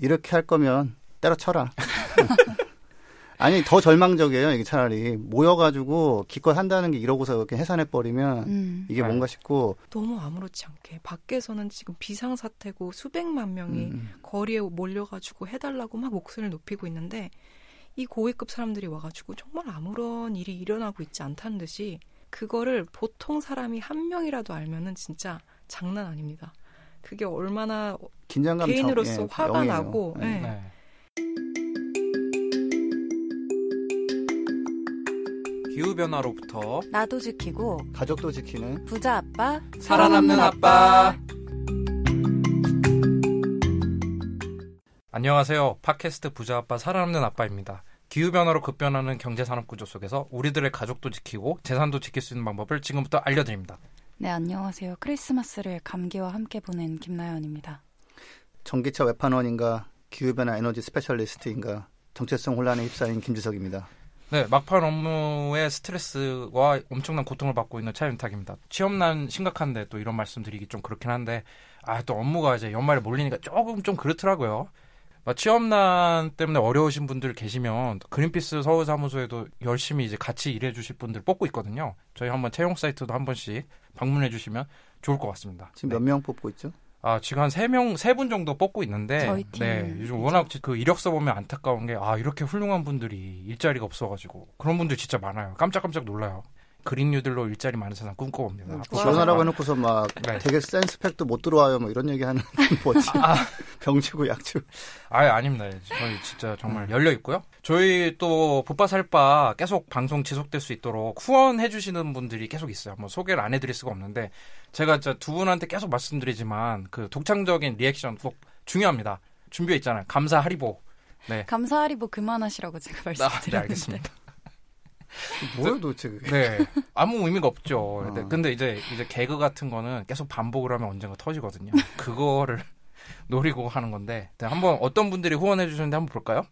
이렇게 할 거면 때려쳐라. 아니 더 절망적이에요. 이게 차라리 모여가지고 기껏 한다는 게 이러고서 이렇게 해산해 버리면 음. 이게 뭔가 싶고 너무 아무렇지 않게 밖에서는 지금 비상 사태고 수백만 명이 음. 거리에 몰려가지고 해달라고 막 목소리를 높이고 있는데 이 고위급 사람들이 와가지고 정말 아무런 일이 일어나고 있지 않다는 듯이 그거를 보통 사람이 한 명이라도 알면은 진짜 장난 아닙니다. 그게 얼마나 긴장감 개인으로서 정, 예, 화가 영예요. 나고. 네. 네. 기후 변화로부터 나도 지키고 가족도 지키는 부자 아빠 살아남는 아빠 안녕하세요 팟캐스트 부자 아빠 살아남는 아빠입니다 기후변화로 급변하는 경제산업 구조 속에서 우리들의 가족도 지키고 재산도 지킬 수 있는 방법을 지금부터 알려드립니다 네 안녕하세요 크리스마스를 감기와 함께 보낸 김나연입니다 전기차 외판원인가 기후변화 에너지 specialist인가 정체성 혼란에 휩싸인 김지석입니다 네, 막판 업무의 스트레스와 엄청난 고통을 받고 있는 차윤탁입니다. 취업난 심각한데 또 이런 말씀 드리기 좀 그렇긴 한데 아 또 업무가 이제 연말에 몰리니까 조금 좀 그렇더라고요. 취업난 때문에 어려우신 분들 계시면 그린피스 서울 사무소에도 열심히 이제 같이 일해 주실 분들 뽑고 있거든요. 저희 한번 채용 사이트도 한 번씩 방문해 주시면 좋을 것 같습니다. 지금 몇 명 뽑고 있죠? 아, 지금 한 세 명, 세 분 정도 뽑고 있는데. 저희 팀. 네. 요즘 워낙 그 이력서 보면 안타까운 게, 아, 이렇게 훌륭한 분들이 일자리가 없어 가지고. 그런 분들 진짜 많아요. 깜짝깜짝 놀라요. 그린 뉴들로 일자리 많은 세상 꿈꿔봅니다. 음, 지원하라고 해놓고서 막 네. 되게 센 스펙도 못 들어와요. 뭐 이런 얘기 하는 뭐지? 아, 병치고 약주. 아예 아닙니다. 저희 진짜 정말 음. 열려 있고요. 저희 또 붓바살바 계속 방송 지속될 수 있도록 후원해 주시는 분들이 계속 있어요. 뭐 소개를 안 해드릴 수가 없는데 제가 진짜 두 분한테 계속 말씀드리지만 그 독창적인 리액션 꼭 중요합니다. 준비해 있잖아요. 감사 하리보. 네. 감사 하리보 그만하시라고 제가 말씀드렸는데. 아, 네, 알겠습니다. 뭐야 도대체 그게. 네. 아무 의미가 없죠. 어. 네. 근데 이제 이제 개그 같은 거는 계속 반복을 하면 언젠가 터지거든요. 그거를 노리고 하는 건데 네, 한번 어떤 분들이 후원해 주셨는데 한번 볼까요?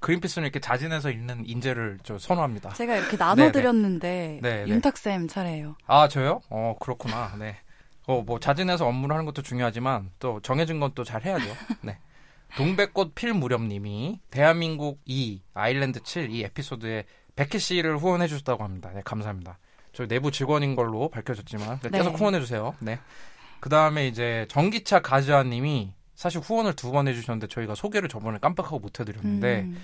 그린피스는 이렇게 자진해서 읽는 인재를 저 선호합니다. 제가 이렇게 나눠드렸는데 네, 네. 윤탁 쌤 차례예요. 아 저요? 어 그렇구나. 네. 어 뭐 자진해서 업무를 하는 것도 중요하지만 또 정해진 건 또 잘 해야죠. 네. 동백꽃 필 무렵님이 대한민국 2 아일랜드 7 이 에피소드에 백희 씨를 후원해 주셨다고 합니다. 네, 감사합니다. 저 내부 직원인 걸로 밝혀졌지만 네, 계속 네. 후원해 주세요. 네. 그 다음에 이제 전기차 가즈아님이 사실 후원을 두 번 해주셨는데 저희가 소개를 저번에 깜빡하고 못 해드렸는데 음.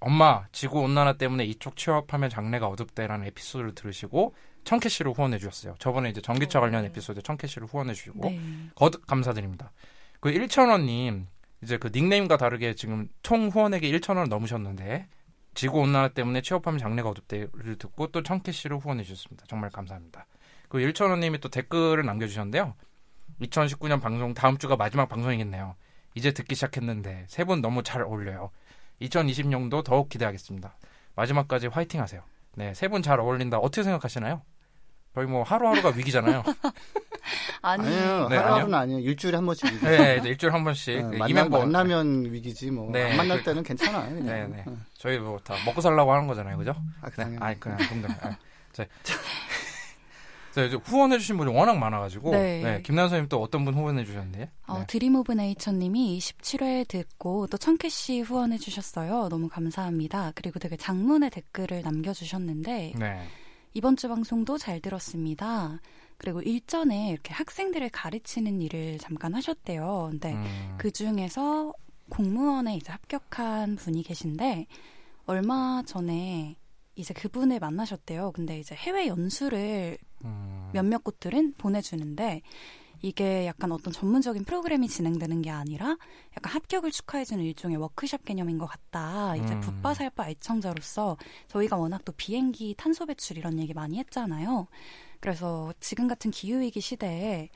엄마 지구 온난화 때문에 이쪽 취업하면 장래가 어둡대라는 에피소드를 들으시고 청캐시를 후원해 주셨어요. 저번에 이제 전기차 관련 에피소드 청캐시를 후원해 주시고 네. 거듭 감사드립니다. 그 1천 원님 이제 그 닉네임과 다르게 지금 총 후원액이 1천원을 넘으셨는데 지구 온난화 때문에 취업하면 장래가 어둡대를 듣고 또 청캐시를 후원해 주셨습니다. 정말 감사합니다. 그 1천원님이 또 댓글을 남겨주셨는데요. 2019년 방송 다음 주가 마지막 방송이겠네요. 이제 듣기 시작했는데 세 분 너무 잘 어울려요. 2020년도 더욱 기대하겠습니다. 마지막까지 화이팅 하세요. 네, 세 분 잘 어울린다. 어떻게 생각하시나요? 거의 뭐 하루하루가 위기잖아요. 아니, 아니요. 네, 하루하루는 아니요. 일주일에 한 번씩 위기. 네, 네, 일주일에 한 번씩. 네, 만나, 만나면 위기지 뭐. 네. 안 만날 때는 괜찮아요. 그냥. 네, 네. 네. 저희 뭐 다 먹고 살라고 하는 거잖아요. 그죠? 아, 그냥. 네. 아니, 그냥 동생. 아, 네, 후원해주신 분이 워낙 많아가지고 네. 네, 김난 선생님 또 어떤 분 후원해주셨는데? 어, 네. Dream of Nature님이 27회 듣고 또 천 캐시 후원해주셨어요. 너무 감사합니다. 그리고 되게 장문의 댓글을 남겨주셨는데 네. 이번 주 방송도 잘 들었습니다. 그리고 일전에 이렇게 학생들을 가르치는 일을 잠깐 하셨대요. 근데 음. 그 중에서 공무원에 이제 합격한 분이 계신데 얼마 전에 이제 그분을 만나셨대요. 근데 이제 해외 연수를 음. 몇몇 곳들은 보내주는데 이게 약간 어떤 전문적인 프로그램이 진행되는 게 아니라 약간 합격을 축하해주는 일종의 워크숍 개념인 것 같다. 이제 음. 붓바살바 애청자로서 저희가 워낙 또 비행기 탄소 배출 이런 얘기 많이 했잖아요. 그래서 지금 같은 기후위기 시대에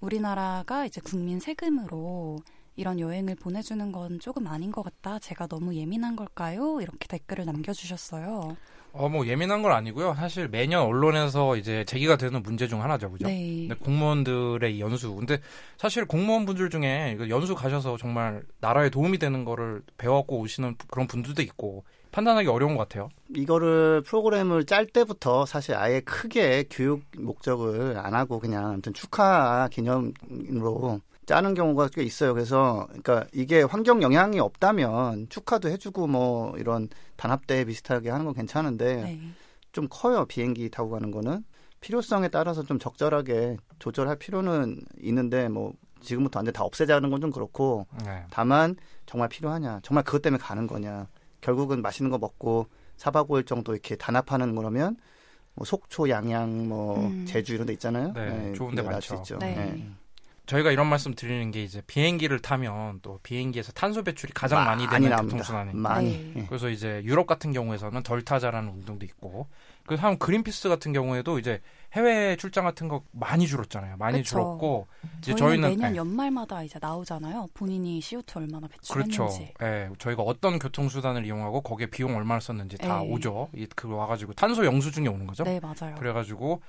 우리나라가 이제 국민 세금으로 이런 여행을 보내주는 건 조금 아닌 것 같다. 제가 너무 예민한 걸까요? 이렇게 댓글을 남겨주셨어요. 어, 뭐 예민한 건 아니고요. 사실 매년 언론에서 이제 제기가 되는 문제 중 하나죠. 그죠? 네. 근데 공무원들의 연수. 근데 사실 공무원분들 중에 연수 가셔서 정말 나라에 도움이 되는 거를 배워갖고 오시는 그런 분들도 있고 판단하기 어려운 것 같아요. 이거를 프로그램을 짤 때부터 사실 아예 크게 교육 목적을 안 하고 그냥 아무튼 축하 기념으로 짜는 경우가 꽤 있어요. 그래서 그러니까 이게 환경 영향이 없다면 축하도 해주고 뭐 이런 단합대 비슷하게 하는 건 괜찮은데 네. 좀 커요 비행기 타고 가는 거는 필요성에 따라서 좀 적절하게 조절할 필요는 있는데 뭐 지금부터 안 돼 다 없애자는 건 좀 그렇고 네. 다만 정말 필요하냐 정말 그것 때문에 가는 거냐 결국은 맛있는 거 먹고 사박 5일 정도 이렇게 단합하는 거라면 뭐 속초 양양 뭐 음. 제주 이런 데 있잖아요. 네, 네 좋은데 많죠. 네. 네. 저희가 이런 말씀 드리는 게 이제 비행기를 타면 또 비행기에서 탄소 배출이 가장 많이, 많이 되는 교통수단이 많이. 네. 그래서 이제 유럽 같은 경우에서는 덜 타자라는 운동도 있고 그래서 한 그린피스 같은 경우에도 이제 해외 출장 같은 거 많이 줄었잖아요. 많이 그쵸. 줄었고 이제 저희는 매년 네. 연말마다 이제 나오잖아요. 본인이 CO2 얼마나 배출했는지. 그렇죠. 예, 저희가 어떤 교통 수단을 이용하고 거기에 비용 얼마나 썼는지 다 에이. 네. 오죠. 그 와가지고 탄소 영수증이 오는 거죠. 네, 맞아요. 그래 가지고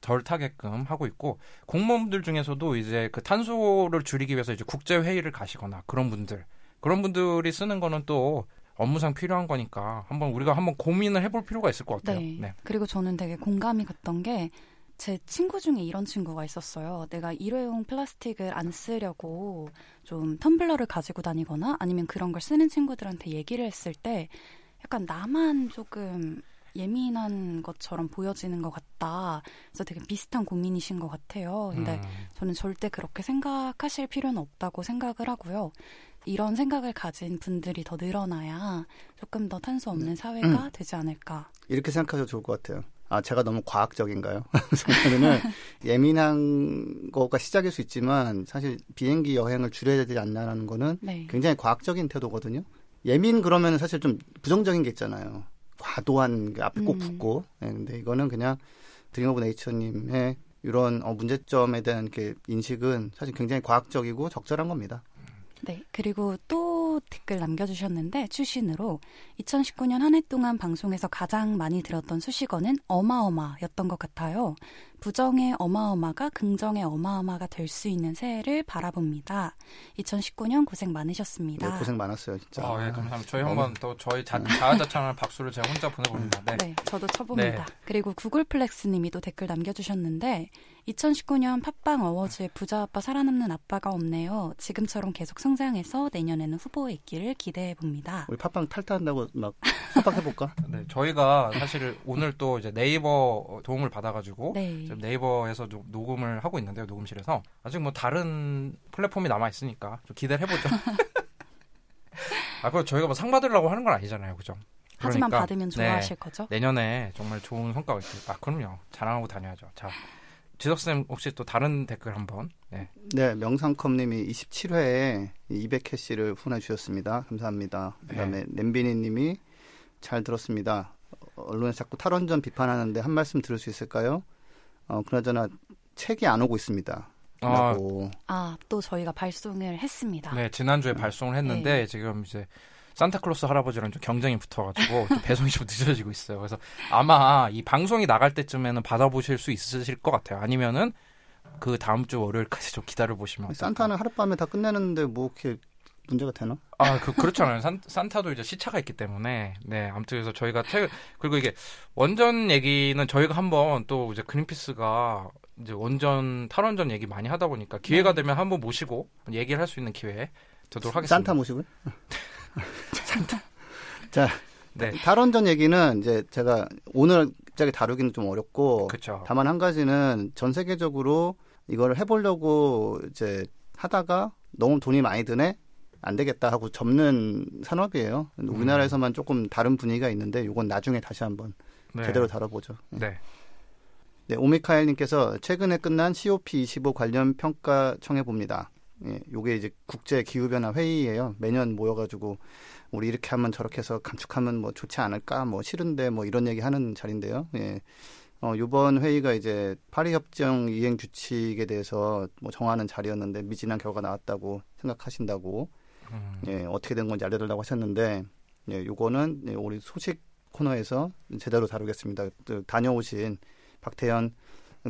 덜 타게끔 하고 있고 공무원들 중에서도 이제 그 탄소를 줄이기 위해서 이제 국제 회의를 가시거나 그런 분들 그런 분들이 쓰는 거는 또 업무상 필요한 거니까 한번 우리가 한번 고민을 해볼 필요가 있을 것 같아요. 네. 네. 그리고 저는 되게 공감이 갔던 게 제 친구 중에 이런 친구가 있었어요. 내가 일회용 플라스틱을 안 쓰려고 좀 텀블러를 가지고 다니거나 아니면 그런 걸 쓰는 친구들한테 얘기를 했을 때 약간 나만 조금 예민한 것처럼 보여지는 것 같다. 그래서 되게 비슷한 고민이신 것 같아요. 근데 음. 저는 절대 그렇게 생각하실 필요는 없다고 생각을 하고요. 이런 생각을 가진 분들이 더 늘어나야 조금 더 탄소 없는 네. 사회가 음. 되지 않을까. 이렇게 생각하셔도 좋을 것 같아요. 아, 제가 너무 과학적인가요? 저는 예민한 거가 시작일 수 있지만 사실 비행기 여행을 줄여야 되지 않나라는 거는 네. 굉장히 과학적인 태도거든요. 예민 그러면 사실 좀 부정적인 게 있잖아요. 과도한 그 앞에 꼭 음. 붙고. 네, 근데 이거는 그냥 Dream of Nature님의 이런 어, 문제점에 대한 그 인식은 사실 굉장히 과학적이고 적절한 겁니다. 네. 그리고 또 댓글 남겨주셨는데 추신으로 2019년 한 해 동안 방송에서 가장 많이 들었던 수식어는 어마어마였던 것 같아요. 부정의 어마어마가 긍정의 어마어마가 될 수 있는 새해를 바라봅니다. 2019년 고생 많으셨습니다. 네, 고생 많았어요, 진짜. 아, 네, 감사합니다. 저희 한번 또 저희 자, 자아자찬한 박수를 제가 혼자 보내봅니다. 네, 네 저도 쳐봅니다. 네. 그리고 구글플렉스님이 또 댓글 남겨주셨는데 2019년 팟빵 어워즈의 부자 아빠 살아남는 아빠가 없네요. 지금처럼 계속 성장해서 내년에는 후보에 있기를 기대해 봅니다. 우리 팟빵 탈퇴한다고 막 협박해 볼까? 네, 저희가 사실 오늘 또 이제 네이버 도움을 받아가지고 네. 지금 네이버에서 녹음을 하고 있는데요, 녹음실에서 아직 뭐 다른 플랫폼이 남아 있으니까 좀 기대를 해보죠. 아, 그리고 저희가 뭐 상 받으려고 하는 건 아니잖아요, 그죠? 하지만 그러니까, 받으면 좋아하실 네, 거죠? 내년에 정말 좋은 성과가 있을 아, 그럼요. 자랑하고 다녀야죠. 자, 지석 쌤 혹시 또 다른 댓글 한번. 네, 네 명상컴님이 27회에 200캐시를 보내주셨습니다. 감사합니다. 그다음에 네. nem비니님이 잘 들었습니다. 언론에서 자꾸 탈원전 비판하는데 한 말씀 들을 수 있을까요? 어, 그나저나 책이 안 오고 있습니다. 아, 아, 또 저희가 발송을 했습니다. 네, 지난주에 음. 발송을 했는데 네. 지금 이제 산타클로스 할아버지랑 좀 경쟁이 붙어가지고 좀 배송이 좀 늦어지고 있어요. 그래서 아마 이 방송이 나갈 때쯤에는 받아보실 수 있으실 것 같아요. 아니면은 그 다음 주 월요일까지 좀 기다려 보시면 산타는 하룻밤에 다 끝내는데 뭐 이렇게 문제가 되나? 아, 그, 그렇잖아요. 산, 산타도 이제 시차가 있기 때문에. 네, 아무튼 그래서 저희가 태, 그리고 이게 원전 얘기는 저희가 한번 또 이제 그린피스가 이제 원전, 탈원전 얘기 많이 하다 보니까 기회가 네. 되면 한번 모시고 얘기를 할 수 있는 기회 되도록 하겠습니다. 산타 모시고요? 산타. 자, 네. 탈원전 얘기는 이제 제가 오늘 갑자기 다루기는 좀 어렵고. 그쵸. 다만 한 가지는 전 세계적으로 이걸 해보려고 이제 하다가 너무 돈이 많이 드네? 안 되겠다 하고 접는 산업이에요. 우리나라에서만 조금 다른 분위기가 있는데 이건 나중에 다시 한번 네. 제대로 다뤄보죠. 네. 네. 네, 오미카엘님께서 최근에 끝난 COP25 관련 평가 청해 봅니다. 예, 요게 이제 국제 기후 변화 회의예요. 매년 모여가지고 우리 이렇게 하면 저렇게 해서 감축하면 뭐 좋지 않을까, 뭐 싫은데 뭐 이런 얘기 하는 자리인데요. 예. 어, 요번 회의가 이제 파리 협정 이행 규칙에 대해서 뭐 정하는 자리였는데 미진한 결과 나왔다고 생각하신다고 음. 예, 어떻게 된 건지 알려달라고 하셨는데 예, 요거는 예, 우리 소식 코너에서 제대로 다루겠습니다. 그, 다녀오신 박태현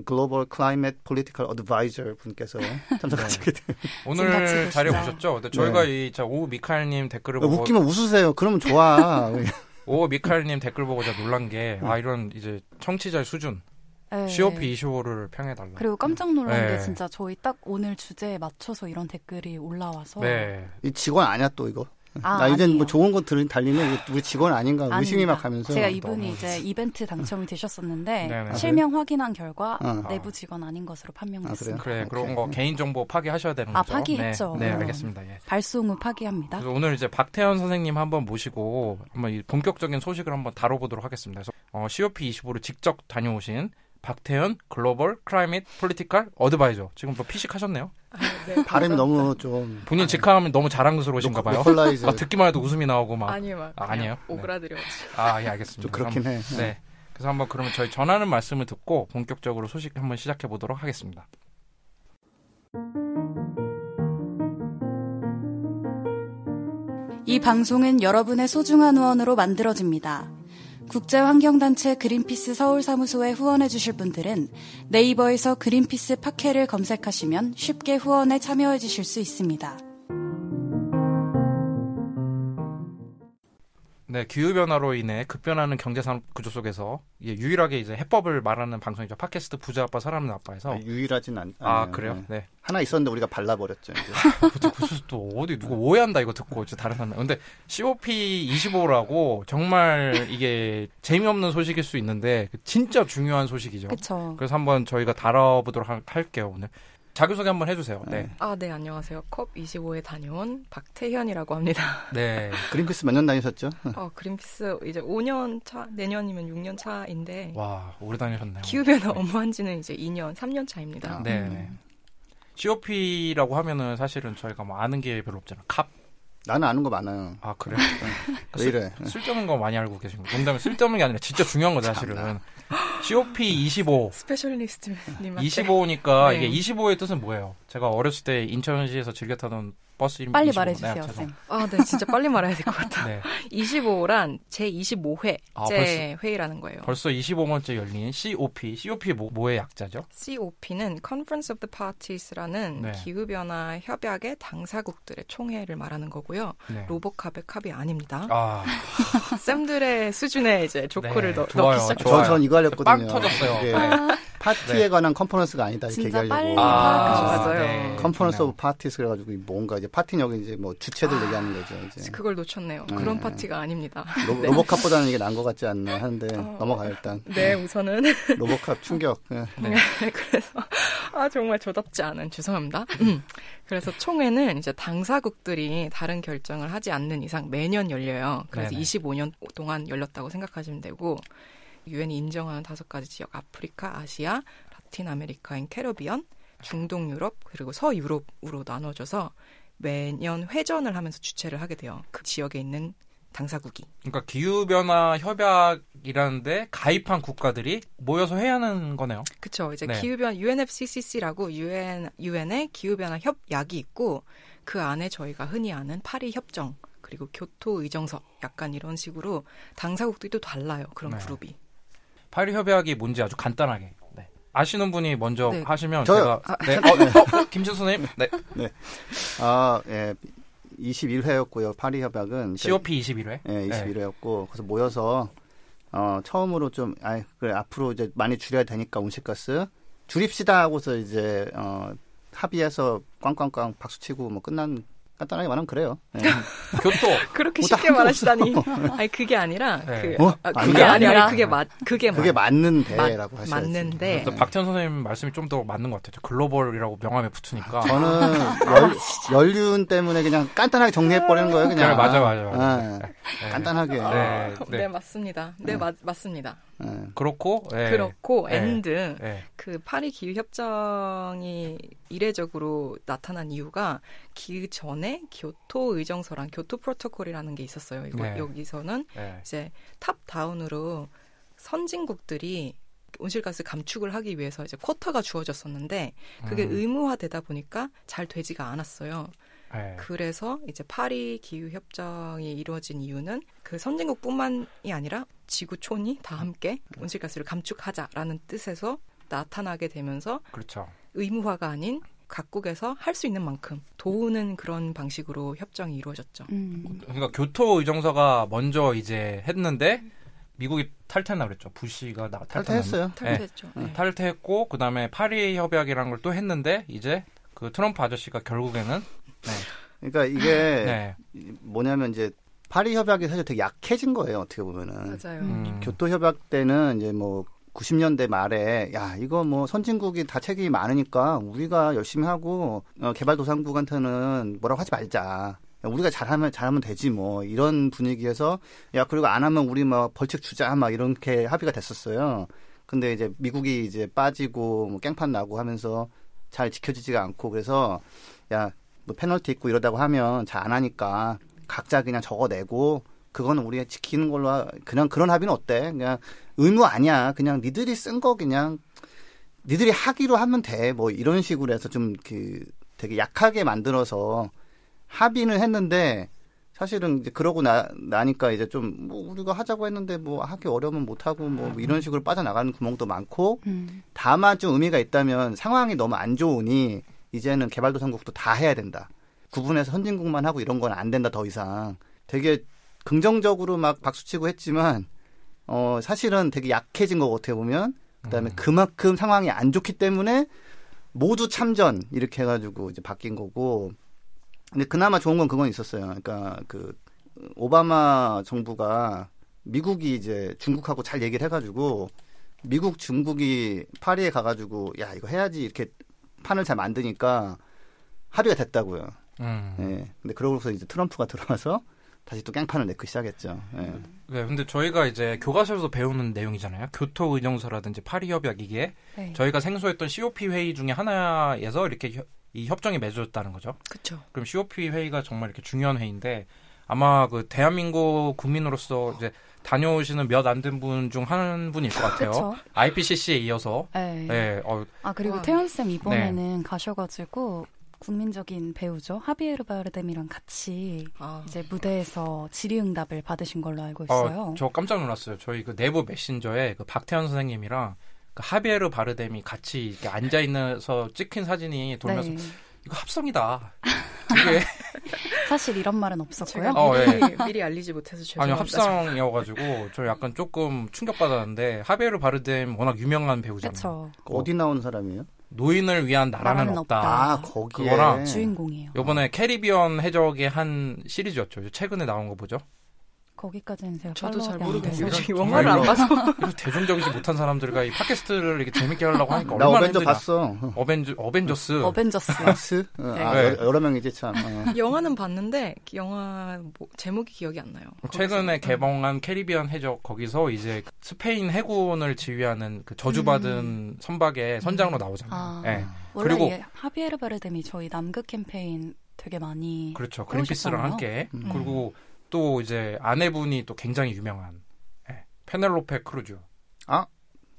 Global Climate Political Advisor 분께서 참석하시게 네. 오늘 자리에 오셨죠? 근데 저희가 네. 이오 미카엘님 댓글을 보고 웃기면 웃으세요. 그러면 좋아. 오 미카엘님 댓글 보고 제가 놀란 게 아 이런 이제 청취자의 수준 네. COP25를 평해달라. 그리고 깜짝 놀란 네. 게 진짜 저희 딱 오늘 주제에 맞춰서 이런 댓글이 올라와서. 네. 이 직원 아니야 또 이거? 아, 나 이제 뭐 좋은 거 들, 달리면 우리 직원 아닌가 의심이 막 하면서 제가 이분이 이제 이벤트 당첨이 되셨었는데 실명 확인한 결과 어. 내부 직원 아닌 것으로 판명됐습니다. 아, 그래 그런 거 개인 정보 파기하셔야 되는 아, 거죠. 파기했죠. 네, 네 알겠습니다. 예. 발송 후 파기합니다. 오늘 이제 박태현 선생님 한번 모시고 한번 본격적인 소식을 한번 다뤄보도록 하겠습니다. 그래서 어, COP25를 직접 다녀오신 박태현 Global Climate Political Advisor 지금 뭐 피식하셨네요. 아, 네, 발음이 너무 좀 본인 직함이 너무 자랑스러우신가 봐요. 아, 듣기만 해도 웃음이 나오고 막 아니요, 막 아, 니에요 오그라들여. 네. 아, 예, 알겠습니다. 좀 그렇긴 해. 네. 그래서 한번 그러면 저희 전하는 말씀을 듣고 본격적으로 소식 한번 시작해 보도록 하겠습니다. 이 방송은 여러분의 소중한 후원으로 만들어집니다. 국제환경단체 그린피스 서울사무소에 후원해 주실 분들은 네이버에서 그린피스 팟캐를 검색하시면 쉽게 후원에 참여해 주실 수 있습니다. 네, 기후 변화로 인해 급변하는 경제 산업 구조 속에서 예, 유일하게 이제 해법을 말하는 방송이죠. 팟캐스트 부자 아빠 사람은 아빠에서 아, 유일하진 않. 아 그래요? 네. 네. 하나 있었는데 우리가 발라버렸죠. 이제. 또 어디 누가 오해한다 이거 듣고 이제 다른 사람. 근데 COP 25라고 정말 이게 재미없는 소식일 수 있는데 진짜 중요한 소식이죠. 그쵸. 그래서 한번 저희가 다뤄보도록 할게요 오늘. 자기소개 한번 해주세요. 네. 아, 네, 안녕하세요. 컵25에 다녀온 박태현이라고 합니다. 네. 그린피스 몇 년 다니셨죠? 어, 그린피스 이제 5년 차, 내년이면 6년 차인데. 와, 오래 다니셨네요. 기후변화 네. 업무한 지는 이제 2년, 3년 차입니다. 네. 음. COP라고 하면은 사실은 저희가 뭐 아는 게 별로 없잖아. COP. 나는 아는 거 많아요. 아, 그래요? 왜 이래? 쓸데없는 거 많이 알고 계신 거. 농담이 쓸데없는 게 아니라 진짜 중요한 거죠, 사실은. COP 25. specialist님. 25니까 네. 이게 25의 뜻은 뭐예요? 제가 어렸을 때 인천시에서 즐겨 타던 버스 이름 빨리 말해주세요, 쌤. 아, 네, 진짜 빨리 말해야 될 것 같아요. 네. 25란 제 25회째 아, 회의라는 거예요. 벌써 25번째 열린 COP. COP 뭐, 뭐의 약자죠? COP는 Conference of the Parties라는 네. 기후변화 협약의 당사국들의 총회를 말하는 거고요. 네. 로보캅의 캅이 아닙니다. 아. 쌤들의 수준의 이제 조커를 네, 넣, 넣기 시작했어요. 전 이거 하려 했거든요. 빵 터졌어요. 네. 파티에 네. 관한 컨퍼런스가 아니다 이렇게 얘기하려고. 아, 맞아요. 네. Conference of Parties 그래가지고 뭔가 이제 파티는 여기 이제 뭐 주체들 아, 얘기하는 거죠. 이제. 그걸 놓쳤네요. 네. 그런 파티가 아닙니다. 로, 네. 로보캅보다는 이게 나은 것 같지 않나 하는데 어, 넘어가요 일단. 네, 우선은 로보캅 충격. 네. 네. 그래서 아 정말 저답지 않은 죄송합니다. 음. 그래서 총회는 이제 당사국들이 다른 결정을 하지 않는 이상 매년 열려요. 그래서 네네. 25년 동안 열렸다고 생각하시면 되고 유엔이 인정하는 다섯 가지 지역 아프리카, 아시아, 라틴 아메리카 and Caribbean, 중동 유럽 그리고 서유럽으로 나눠져서 매년 회전을 하면서 주최를 하게 돼요. 그 지역에 있는 당사국이. 그러니까 기후 변화 협약이라는데 가입한 국가들이 모여서 회의하는 거네요. 그렇죠. 이제 네. 기후 변 UNFCCC라고 UN 유엔의 기후 변화 협약이 있고 그 안에 저희가 흔히 아는 파리 협정 그리고 교토 의정서 약간 이런 식으로 당사국들이 또 달라요. 그런 네. 그룹이. 파리 협약이 뭔지 아주 간단하게 네. 아시는 분이 먼저 네. 하시면 저요. 제가 아, 네. 어, 어, 어, 김진 선생님. 네. 네. 아, 예. 21회였고요. 파리 협약은 COP 21회. 예, 21회였고 그래서 모여서 어, 처음으로 좀 아, 그래 앞으로 이제 많이 줄여야 되니까 온실가스 줄입시다 하고서 이제 어 합의해서 꽝꽝꽝 박수치고 뭐 끝난 간단하게 말하면 그래요. 네. 교토 그렇게 쉽게 말하시다니. 아니 그게 아니라 네. 그 어? 아, 그게 아니라 그게 맞 그게 그게 맞는데라고 하셔야지. 맞는데. 박태현 선생님 말씀이 좀 더 맞는 것 같아요. 글로벌이라고 명함에 붙으니까. 저는 열, 연륜 때문에 그냥 간단하게 정리해 버리는 거예요. 그냥. 네, 맞아 맞아. 맞아. 네. 간단하게. 네, 네. 맞습니다. 네, 맞, 맞습니다. 그렇고 그렇고 and 그 파리 기후 협정이 이례적으로 나타난 이유가 그 전에 교토 의정서랑 교토 프로토콜이라는 게 있었어요. 이거 네. 여기서는 네. 이제 top down으로 선진국들이 온실가스 감축을 하기 위해서 이제 쿼터가 주어졌었는데 그게 음. 의무화되다 보니까 잘 되지가 않았어요. 네. 그래서 이제 파리 기후 협정이 이루어진 이유는 그 선진국뿐만이 아니라 지구촌이 다 함께 온실가스를 감축하자라는 뜻에서 나타나게 되면서 그렇죠. 의무화가 아닌 각국에서 할 수 있는 만큼 도우는 그런 방식으로 협정이 이루어졌죠. 음. 그러니까 교토 의정서가 먼저 이제 했는데 미국이 탈퇴나 그랬죠. 부시가 나 탈퇴했어요. 탈퇴했죠. 네. 네. 탈퇴했고 그다음에 파리 협약이라는 걸 또 했는데 이제 그 트럼프 아저씨가 결국에는 네. 그러니까 이게 네. 뭐냐면 이제 파리 협약이 사실 되게 약해진 거예요. 어떻게 보면은. 맞아요. 음. 교토 협약 때는 이제 뭐 90년대 말에 야 이거 뭐 선진국이 다 책임이 많으니까 우리가 열심히 하고 어, 개발도상국한테는 뭐라고 하지 말자. 야, 우리가 잘하면 잘하면 되지 뭐 이런 분위기에서 야 그리고 안 하면 우리 뭐 벌칙 주자 막 이렇게 합의가 됐었어요. 근데 이제 미국이 이제 빠지고 뭐 깽판 나고 하면서 잘 지켜지지가 않고 그래서 야 뭐 페널티 있고 이러다고 하면 잘 안 하니까 각자 그냥 적어내고 그거는 우리가 지키는 걸로 그냥 그런 합의는 어때? 그냥 의무 아니야. 그냥 니들이 쓴 거 그냥 니들이 하기로 하면 돼. 뭐 이런 식으로 해서 좀 그 되게 약하게 만들어서 합의는 했는데 사실은 이제 그러고 나, 나니까 이제 좀 뭐 우리가 하자고 했는데 뭐 하기 어려우면 못 하고 뭐 이런 식으로 빠져나가는 구멍도 많고 음. 다만 좀 의미가 있다면 상황이 너무 안 좋으니 이제는 개발도상국도 다 해야 된다. 구분해서 선진국만 하고 이런 건 안 된다 더 이상. 되게 긍정적으로 막 박수치고 했지만 어 사실은 되게 약해진 거 어떻게 보면 그다음에 음. 그만큼 상황이 안 좋기 때문에 모두 참전 이렇게 해가지고 이제 바뀐 거고 근데 그나마 좋은 건 그건 있었어요. 그러니까 그 오바마 정부가 미국이 이제 중국하고 잘 얘기를 해가지고 미국 중국이 파리에 가가지고 야 이거 해야지 이렇게 판을 잘 만드니까 합의가 됐다고요. 음. 예. 근데 그러고서 이제 트럼프가 들어와서 다시 또 깽판을 내고 시작했죠. 예. 네, 근데 저희가 이제 교과서에서 배우는 내용이잖아요. 교토 의정서라든지 파리 협약 이게 네. 저희가 생소했던 COP 회의 중에 하나에서 이렇게 협, 이 협정이 맺어졌다는 거죠. 그렇죠. 그럼 COP 회의가 정말 이렇게 중요한 회의인데 아마 그 대한민국 국민으로서 이제 다녀오시는 몇 안 된 분 중 한 분일 것 같아요. 그쵸? IPCC에 이어서. 네. 네. 어, 아 그리고 태연 쌤 이번에는 네. 가셔가지고 국민적인 배우죠. 하비에르 바르뎀이랑 같이 아. 이제 무대에서 질의응답을 받으신 걸로 알고 어, 있어요. 어, 저 깜짝 놀랐어요. 저희 그 내부 메신저에 그 박태현 선생님이랑 그 하비에르 바르뎀이 같이 이렇게 앉아 있는서 찍힌 사진이 돌면서 네. 이거 합성이다. 이게 사실 이런 말은 없었고요. 어, 미리, 예. 미리 알리지 못해서 죄송합니다. 아니요 합성이어가지고 저 약간 조금 충격받았는데 하비에르 바르뎀 워낙 유명한 배우잖아요. 그쵸. 어디 나온 사람이에요? 노인을 위한 나라는, 없다. 없다. 아, 거기에. 그거랑 주인공이에요. 요번에 캐리비언 해적의 한 시리즈였죠. 최근에 나온 거 보죠. 거기까지는 제가 저도 잘 모르겠어요. 영화를 안 봐서 대중적이지 못한 사람들과 이 팟캐스트를 이렇게 재밌게 하려고 하니까 나 얼마나 어벤져 봤어. 어벤져 어벤져스. 어벤져스. 스 네. 아, 네. 여러 명이지 참. 어. 영화는 봤는데 영화 뭐, 제목이 기억이 안 나요. 최근에 거기서. 개봉한 캐리비안 해적 거기서 이제 스페인 해군을 지휘하는 그 저주받은 음. 선박의 선장으로 나오잖아요. 아. 네. 그리고 하비에르 바르뎀이 저희 남극 캠페인 되게 많이 그렇죠. 그린피스랑 함께 음. 그리고 또 이제 아내분이 또 굉장히 유명한 네. 페넬로페 크루즈. 아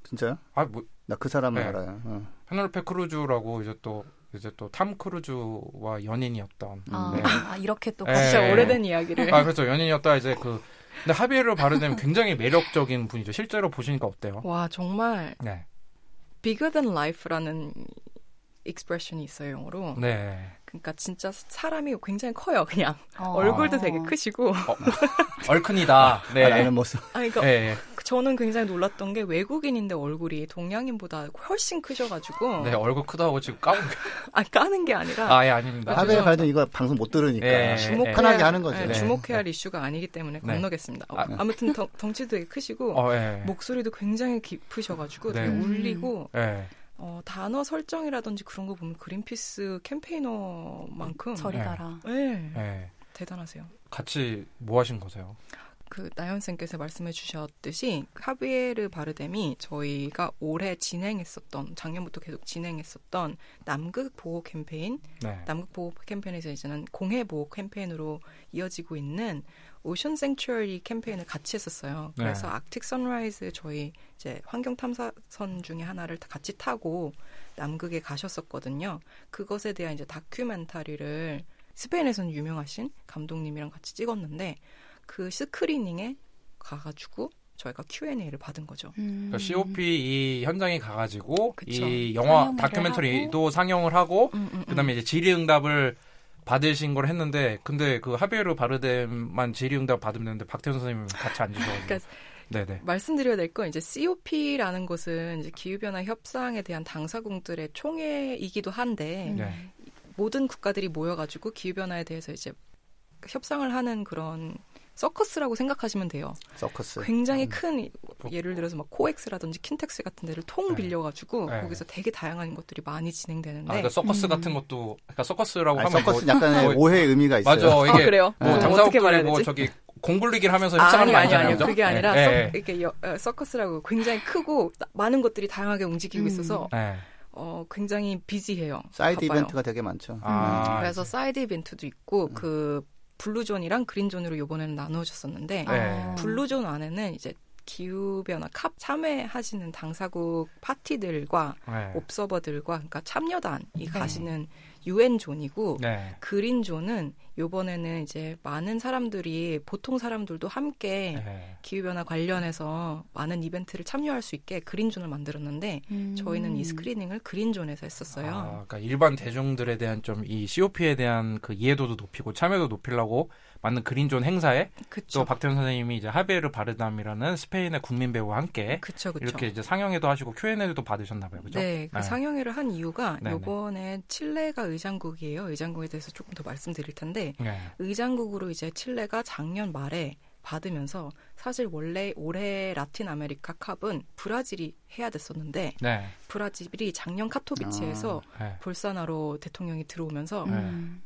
진짜요? 아 뭐 나 그 사람을 네. 알아요. 어. 페넬로페 크루즈라고 이제 또 이제 또 탐 크루즈와 연인이었던. 아, 네. 아 이렇게 또 네. 진짜 오래된 이야기를. 아 그렇죠 연인이었다 이제 그 근데 하비에르 바르뎀 굉장히 매력적인 분이죠. 실제로 보시니까 어때요? 와 정말. 네. bigger than life라는 expression이 있어요 영어로. 네. 그러니까 진짜 사람이 굉장히 커요 그냥 어. 얼굴도 되게 크시고 어. 얼큰이다. 네. 라는 모습. 아 그러니까 네. 저는 굉장히 놀랐던 게 외국인인데 얼굴이 동양인보다 훨씬 크셔가지고. 네 얼굴 크다고 지금 까고. 아 까는 게 아니라. 아 예 아닙니다. 하베 가든 이거 방송 못 들으니까 네. 주목해야, 편하게 하는 거죠. 네, 주목해야 할 이슈가 아니기 때문에 네. 건너겠습니다. 아, 무튼 덩 치도 되게 크시고 어, 목소리도 굉장히 깊으셔가지고 되게 울리고. 어, 단어 설정이라든지 그런 거 보면 그린피스 캠페이너만큼 저리 가라. 네. 네. 대단하세요. 같이 뭐 하신 거세요? 그 나연 쌤께서 말씀해 주셨듯이 하비에르 바르뎀이 저희가 올해 진행했었던 작년부터 계속 진행했었던 남극 보호 캠페인, 네. 남극 보호 캠페인에서 이제는 공해 보호 캠페인으로 이어지고 있는 ocean sanctuary 캠페인을 같이 했었어요. 네. 그래서 네. Arctic Sunrise 저희 이제 환경 탐사선 중에 하나를 같이 타고 남극에 가셨었거든요. 그것에 대한 이제 다큐멘터리를 스페인에서는 유명하신 감독님이랑 같이 찍었는데 그 스크리닝에 가가지고 저희가 Q&A를 받은 거죠. 음. 그러니까 COP 이 현장에 가가지고 그쵸. 이 영화 다큐멘터리도 하고. 상영을 하고 음, 음, 음. 그다음에 이제 질의응답을 받으신 걸 했는데 근데 그 하비에르 바르뎀만 질의응답 받으면 되는데 박태현 선생님 같이 안 주셔가지고. 그러니까 네네. 말씀드려야 될 건 이제 COP라는 것은 이제 기후변화 협상에 대한 당사국들의 총회이기도 한데 네. 모든 국가들이 모여가지고 기후변화에 대해서 이제 협상을 하는 그런 서커스라고 생각하시면 돼요. 서커스. 굉장히 음. 큰 예를 들어서 막 코엑스라든지 킨텍스 같은 데를 통 네. 빌려가지고 네. 거기서 되게 다양한 것들이 많이 진행되는데. 아, 그러니까 서커스 음. 같은 것도 그러니까 서커스라고 아니, 하면 서커스 뭐, 약간의 뭐, 오해 의미가 있어요. 맞아. 이게 아, 그래요? 뭐 네. 당사국들이 뭐 저기 공굴리기를 하면서 협상하는 아니, 아니, 아니, 그게 아니라 네. 서, 네. 이렇게 여, 어, 서커스라고 굉장히 크고 많은 것들이 다양하게 움직이고 음. 있어서 네. 어, 굉장히 busy해요. side 바빠요. 이벤트가 되게 많죠. 아, 음. 그래서 side event도 있고 음. 그 블루존이랑 그린존으로 요번에는 나누어졌었는데 네. blue zone 안에는 이제 기후변화 COP 참여하시는 당사국 party들과 네. 옵서버들과 그러니까 참여단이 네. 가시는 유엔 zone이고 네. green zone은 요번에는 이제 많은 사람들이 보통 사람들도 함께 네. 기후 변화 관련해서 많은 이벤트를 참여할 수 있게 green zone을 만들었는데 음. 저희는 이 screening을 green zone에서 했었어요. 아, 그러니까 일반 대중들에 대한 좀 이 COP에 대한 그 이해도도 높이고 참여도 높이려고 만든 green zone 행사에 그쵸. 또 박태현 선생님이 이제 하비에르 바르뎀이라는 스페인의 국민 배우와 함께 그쵸, 그쵸. 이렇게 이제 상영회도 하시고 Q&A도 받으셨나 봐요. 그죠? 네, 그 네. 상영회를 한 이유가 네네. 요번에 칠레가 의장국이에요. 의장국에 대해서 조금 더 말씀드릴 텐데 네. 의장국으로 이제 칠레가 작년 말에 받으면서 사실 원래 올해 라틴 아메리카 COP은 브라질이 해야 됐었는데 네. 브라질이 작년 카토비체에서 아, 네. 보우소나루 대통령이 들어오면서 음.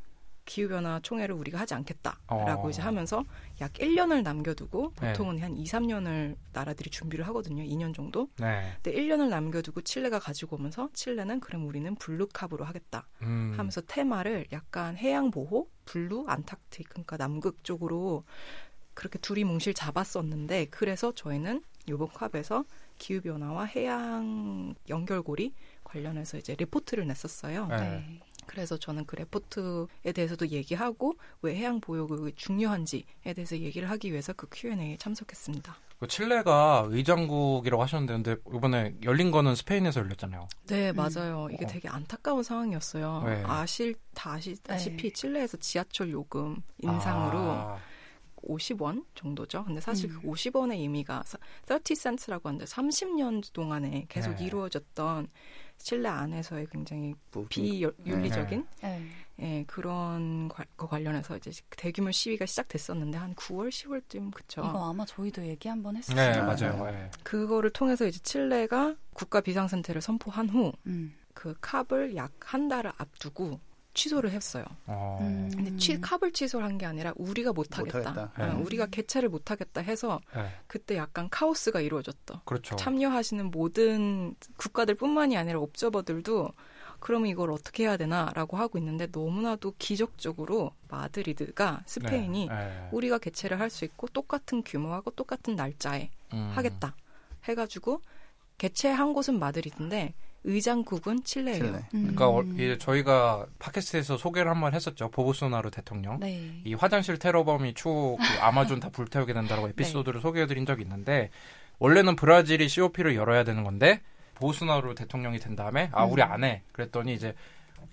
기후변화 총회를 우리가 하지 않겠다라고 어. 이제 하면서 약 1년을 남겨두고 보통은 네. 한 2, 3년을 나라들이 준비를 하거든요. 2년 정도. 네. 근데 1년을 남겨두고 칠레가 가지고 오면서 칠레는 그럼 우리는 blue COP으로 하겠다 음. 하면서 테마를 약간 해양 보호, blue, Antarctic 그러니까 남극 쪽으로 그렇게 둘이 뭉실 잡았었는데 그래서 저희는 요번 COP에서 기후 변화와 해양 연결고리 관련해서 이제 리포트를 냈었어요. 네. 그래서 저는 그 레포트에 대해서도 얘기하고 왜 해양 보육이 중요한지에 대해서 얘기를 하기 위해서 그 Q&A에 참석했습니다. 그 칠레가 의장국이라고 하셨는데 근데 이번에 열린 거는 스페인에서 열렸잖아요. 네, 맞아요. 이게 어. 되게 안타까운 상황이었어요. 네. 아실 다 아시다시피 네. 칠레에서 지하철 요금 인상으로 아. 50원 정도죠. 근데 사실 음. 그 50원의 의미가 30센트라고 하는데 30년 동안에 계속 네. 이루어졌던 칠레 안에서의 굉장히 비윤리적인 네. 예, 그런 과, 거 관련해서 이제 대규모 시위가 시작됐었는데 한 9월, 10월쯤 그쵸. 이거 아마 저희도 얘기 한번 했었어요. 네, 맞아요. 네. 그거를 통해서 이제 칠레가 국가 비상 상태를 선포한 후 음. 그 캅을 약 한 달을 앞두고 취소를 했어요. 어. 음. 근데 취, 캅을 취소한 게 아니라 우리가 못하겠다. 못하겠다. 어, 네. 우리가 개최를 못하겠다 해서 네. 그때 약간 카오스가 이루어졌다. 그렇죠. 참여하시는 모든 국가들뿐만이 아니라 옵저버들도 그러면 이걸 어떻게 해야 되나라고 하고 있는데 너무나도 기적적으로 마드리드가 스페인이 네. 네. 우리가 개최를 할 수 있고 똑같은 규모하고 똑같은 날짜에 음. 하겠다 해가지고 개최한 곳은 마드리드인데 의장국은 칠레예요. 칠레. 음. 그러니까 이제 저희가 팟캐스트에서 소개를 한번 했었죠. 보보소나루 대통령. 네. 이 화장실 테러범이 추후 그 아마존 다 불태우게 된다라고 네. 에피소드를 네. 소개해드린 적이 있는데 원래는 브라질이 COP를 열어야 되는 건데 보, 보우소나루 대통령이 된 다음에 아 우리 음. 안 해. 그랬더니 이제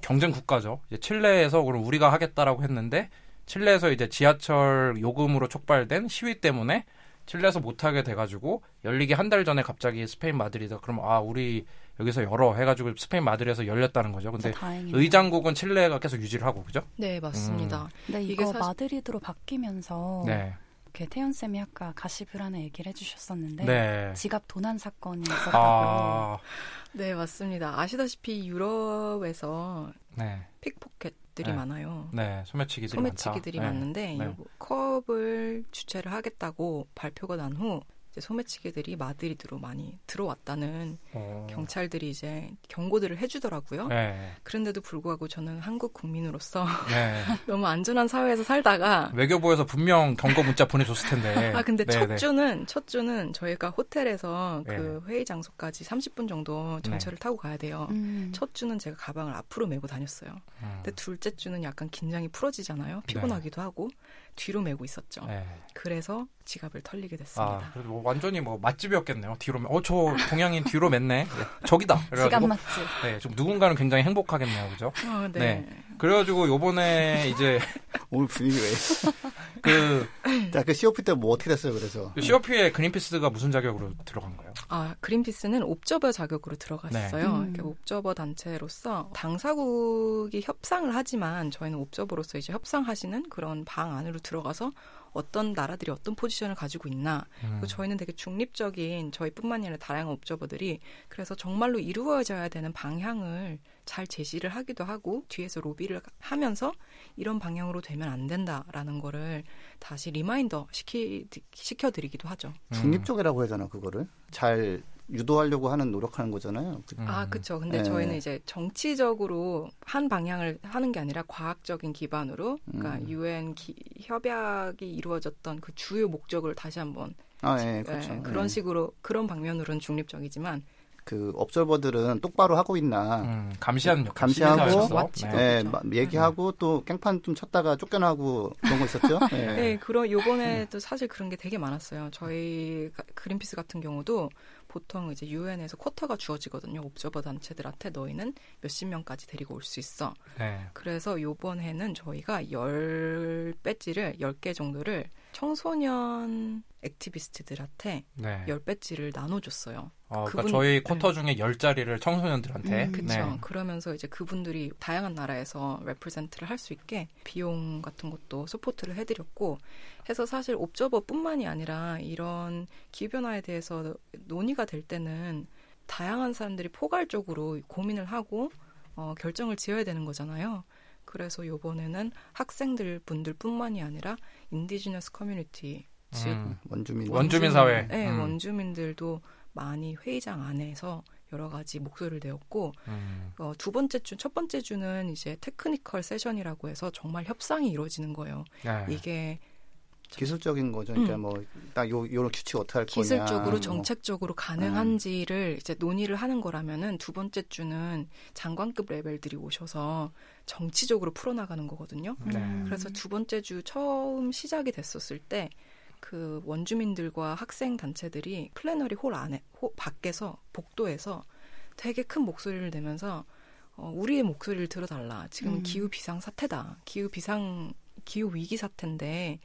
경쟁 국가죠. 이제 칠레에서 그럼 우리가 하겠다라고 했는데 칠레에서 이제 지하철 요금으로 촉발된 시위 때문에 칠레에서 못하게 돼가지고 열리기 한 달 전에 갑자기 스페인 마드리드 그럼 아 우리 여기서 열어 해가지고 스페인 마드리드에서 열렸다는 거죠. 근데 의장국은 칠레가 계속 유지를 하고 그죠? 네 맞습니다. 음. 네 이거 사실... 마드리드로 바뀌면서 네. 이렇게 태연 쌤이 아까 가십이라는 얘기를 해주셨었는데 네. 지갑 도난 사건이 있었다고. 아... 네 맞습니다. 아시다시피 유럽에서 네. 픽포켓들이 네. 많아요. 네, 소매치기들이, 소매치기들이 많다. 많은데 네. 컵을 주최를 하겠다고 발표가 난후 이제 소매치기들이 마드리드로 많이 들어왔다는 어. 경찰들이 이제 경고들을 해주더라고요. 네. 그런데도 불구하고 저는 한국 국민으로서 네. 너무 안전한 사회에서 살다가 외교부에서 분명 경고 문자 보내줬을 텐데. 아 근데 네, 첫 네. 주는 첫 주는 저희가 호텔에서 그 네. 회의 장소까지 30분 정도 전철을 네. 타고 가야 돼요. 음. 첫 주는 제가 가방을 앞으로 메고 다녔어요. 음. 근데 둘째 주는 약간 긴장이 풀어지잖아요. 피곤하기도 하고 뒤로 메고 있었죠. 그래서 지갑을 털리게 됐습니다. 아, 뭐 완전히 뭐 맛집이었겠네요. 뒤로 어저 동양인 뒤로 맸네. 네, 저기다. 지갑 맛집. 네, 좀 누군가는 굉장히 행복하겠네요, 그죠? 어, 네. 네. 그래가지고 요번에 이제 오늘 분위기 왜? 그, 자, 그 COP 때 뭐 어떻게 됐어요, 그래서? 그 COP에 그린피스가 무슨 자격으로 들어간 거예요? 아, 그린피스는 옵저버 자격으로 들어갔어요. 네. 음. 옵저버 단체로서 당사국이 협상을 하지만 저희는 옵저버로서 이제 협상하시는 그런 방 안으로 들어가서 어떤 나라들이 어떤 포지션을 가지고 있나. 음. 그리고 저희는 되게 중립적인 저희뿐만 아니라 다양한 옵저버들이 그래서 정말로 이루어져야 되는 방향을 잘 제시를 하기도 하고 뒤에서 로비를 하면서 이런 방향으로 되면 안 된다라는 거를 다시 reminder 시키 시켜드리기도 하죠. 음. 중립적이라고 하잖아 그거를 잘 유도하려고 하는 노력하는 거잖아요. 음. 아, 그렇죠. 근데 네. 저희는 이제 정치적으로 한 방향을 하는 게 아니라 과학적인 기반으로 그러니까 음. 유엔 협약이 이루어졌던 그 주요 목적을 다시 한번 아, 예, 그렇죠. 네, 그런 식으로 그런 방면으로는 중립적이지만 그 observer들은 똑바로 하고 있나 음, 감시하는 역할 감시하고 네, 네, 얘기하고 또 깽판 좀 쳤다가 쫓겨나고 그런 거 있었죠. 네. 네, 그런 요번에도 사실 그런 게 되게 많았어요. 저희 그린피스 같은 경우도 보통 이제 유엔에서 쿼터가 주어지거든요. 옵저버 단체들한테 너희는 몇십 명까지 데리고 올 수 있어. 네. 그래서 요번 해는 저희가 열 배지를 열 개 정도를 청소년 activist들한테 네. 열 배지를 나눠줬어요. 어, 그러니까 그분, 저희 쿼터 네. 중에 열 자리를 청소년들한테. 음, 그렇죠. 네. 그러면서 이제 그분들이 다양한 나라에서 represent를 할 수 있게 비용 같은 것도 support를 해드렸고 해서 사실 옵저버뿐만이 아니라 이런 기후변화에 대해서 논의가 될 때는 다양한 사람들이 포괄적으로 고민을 하고 어, 결정을 지어야 되는 거잖아요. 그래서 요번에는 학생들 분들뿐만이 아니라 indigenous community 즉 음, 원주민 원주민 사회 네 음. 원주민들도 많이 회의장 안에서 여러 가지 목소리를 내었고 음. 어, 두 번째 주, 첫 번째 주는 이제 technical session이라고 해서 정말 협상이 이루어지는 거예요. 네. 이게 기술적인 거죠. 그러니까 음. 뭐딱 요 요런 규칙 어떻게 할 기술적으로 거냐. 기술적으로 뭐. 정책적으로 가능한지를 음. 이제 논의를 하는 거라면은 두 번째 주는 장관급 레벨들이 오셔서 정치적으로 풀어나가는 거거든요. 네. 그래서 두 번째 주 처음 시작이 됐었을 때 그 원주민들과 학생 단체들이 plenary 홀 안에 홀 밖에서 복도에서 되게 큰 목소리를 내면서 어, 우리의 목소리를 들어달라. 지금은 음. 기후 비상 사태다. 기후 비상 기후 위기 사태인데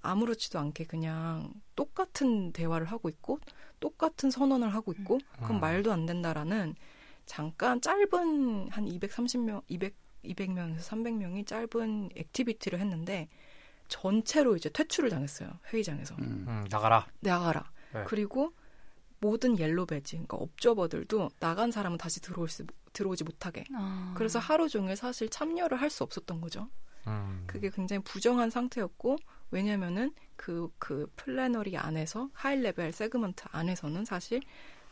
아무렇지도 않게 그냥 똑같은 대화를 하고 있고 똑같은 선언을 하고 있고 그건 음. 말도 안 된다라는 잠깐 짧은 한 230명, 200 200명에서 300명이 짧은 activity를 했는데 전체로 이제 퇴출을 당했어요 회의장에서 음. 음, 나가라 나가라 네. 그리고 모든 yellow badge 그러니까 옵저버들도 나간 사람은 다시 들어올 수 들어오지 못하게 아. 그래서 하루 종일 사실 참여를 할 수 없었던 거죠 음. 그게 굉장히 부정한 상태였고 왜냐면은 그, 그 plenary 안에서 high level segment 안에서는 사실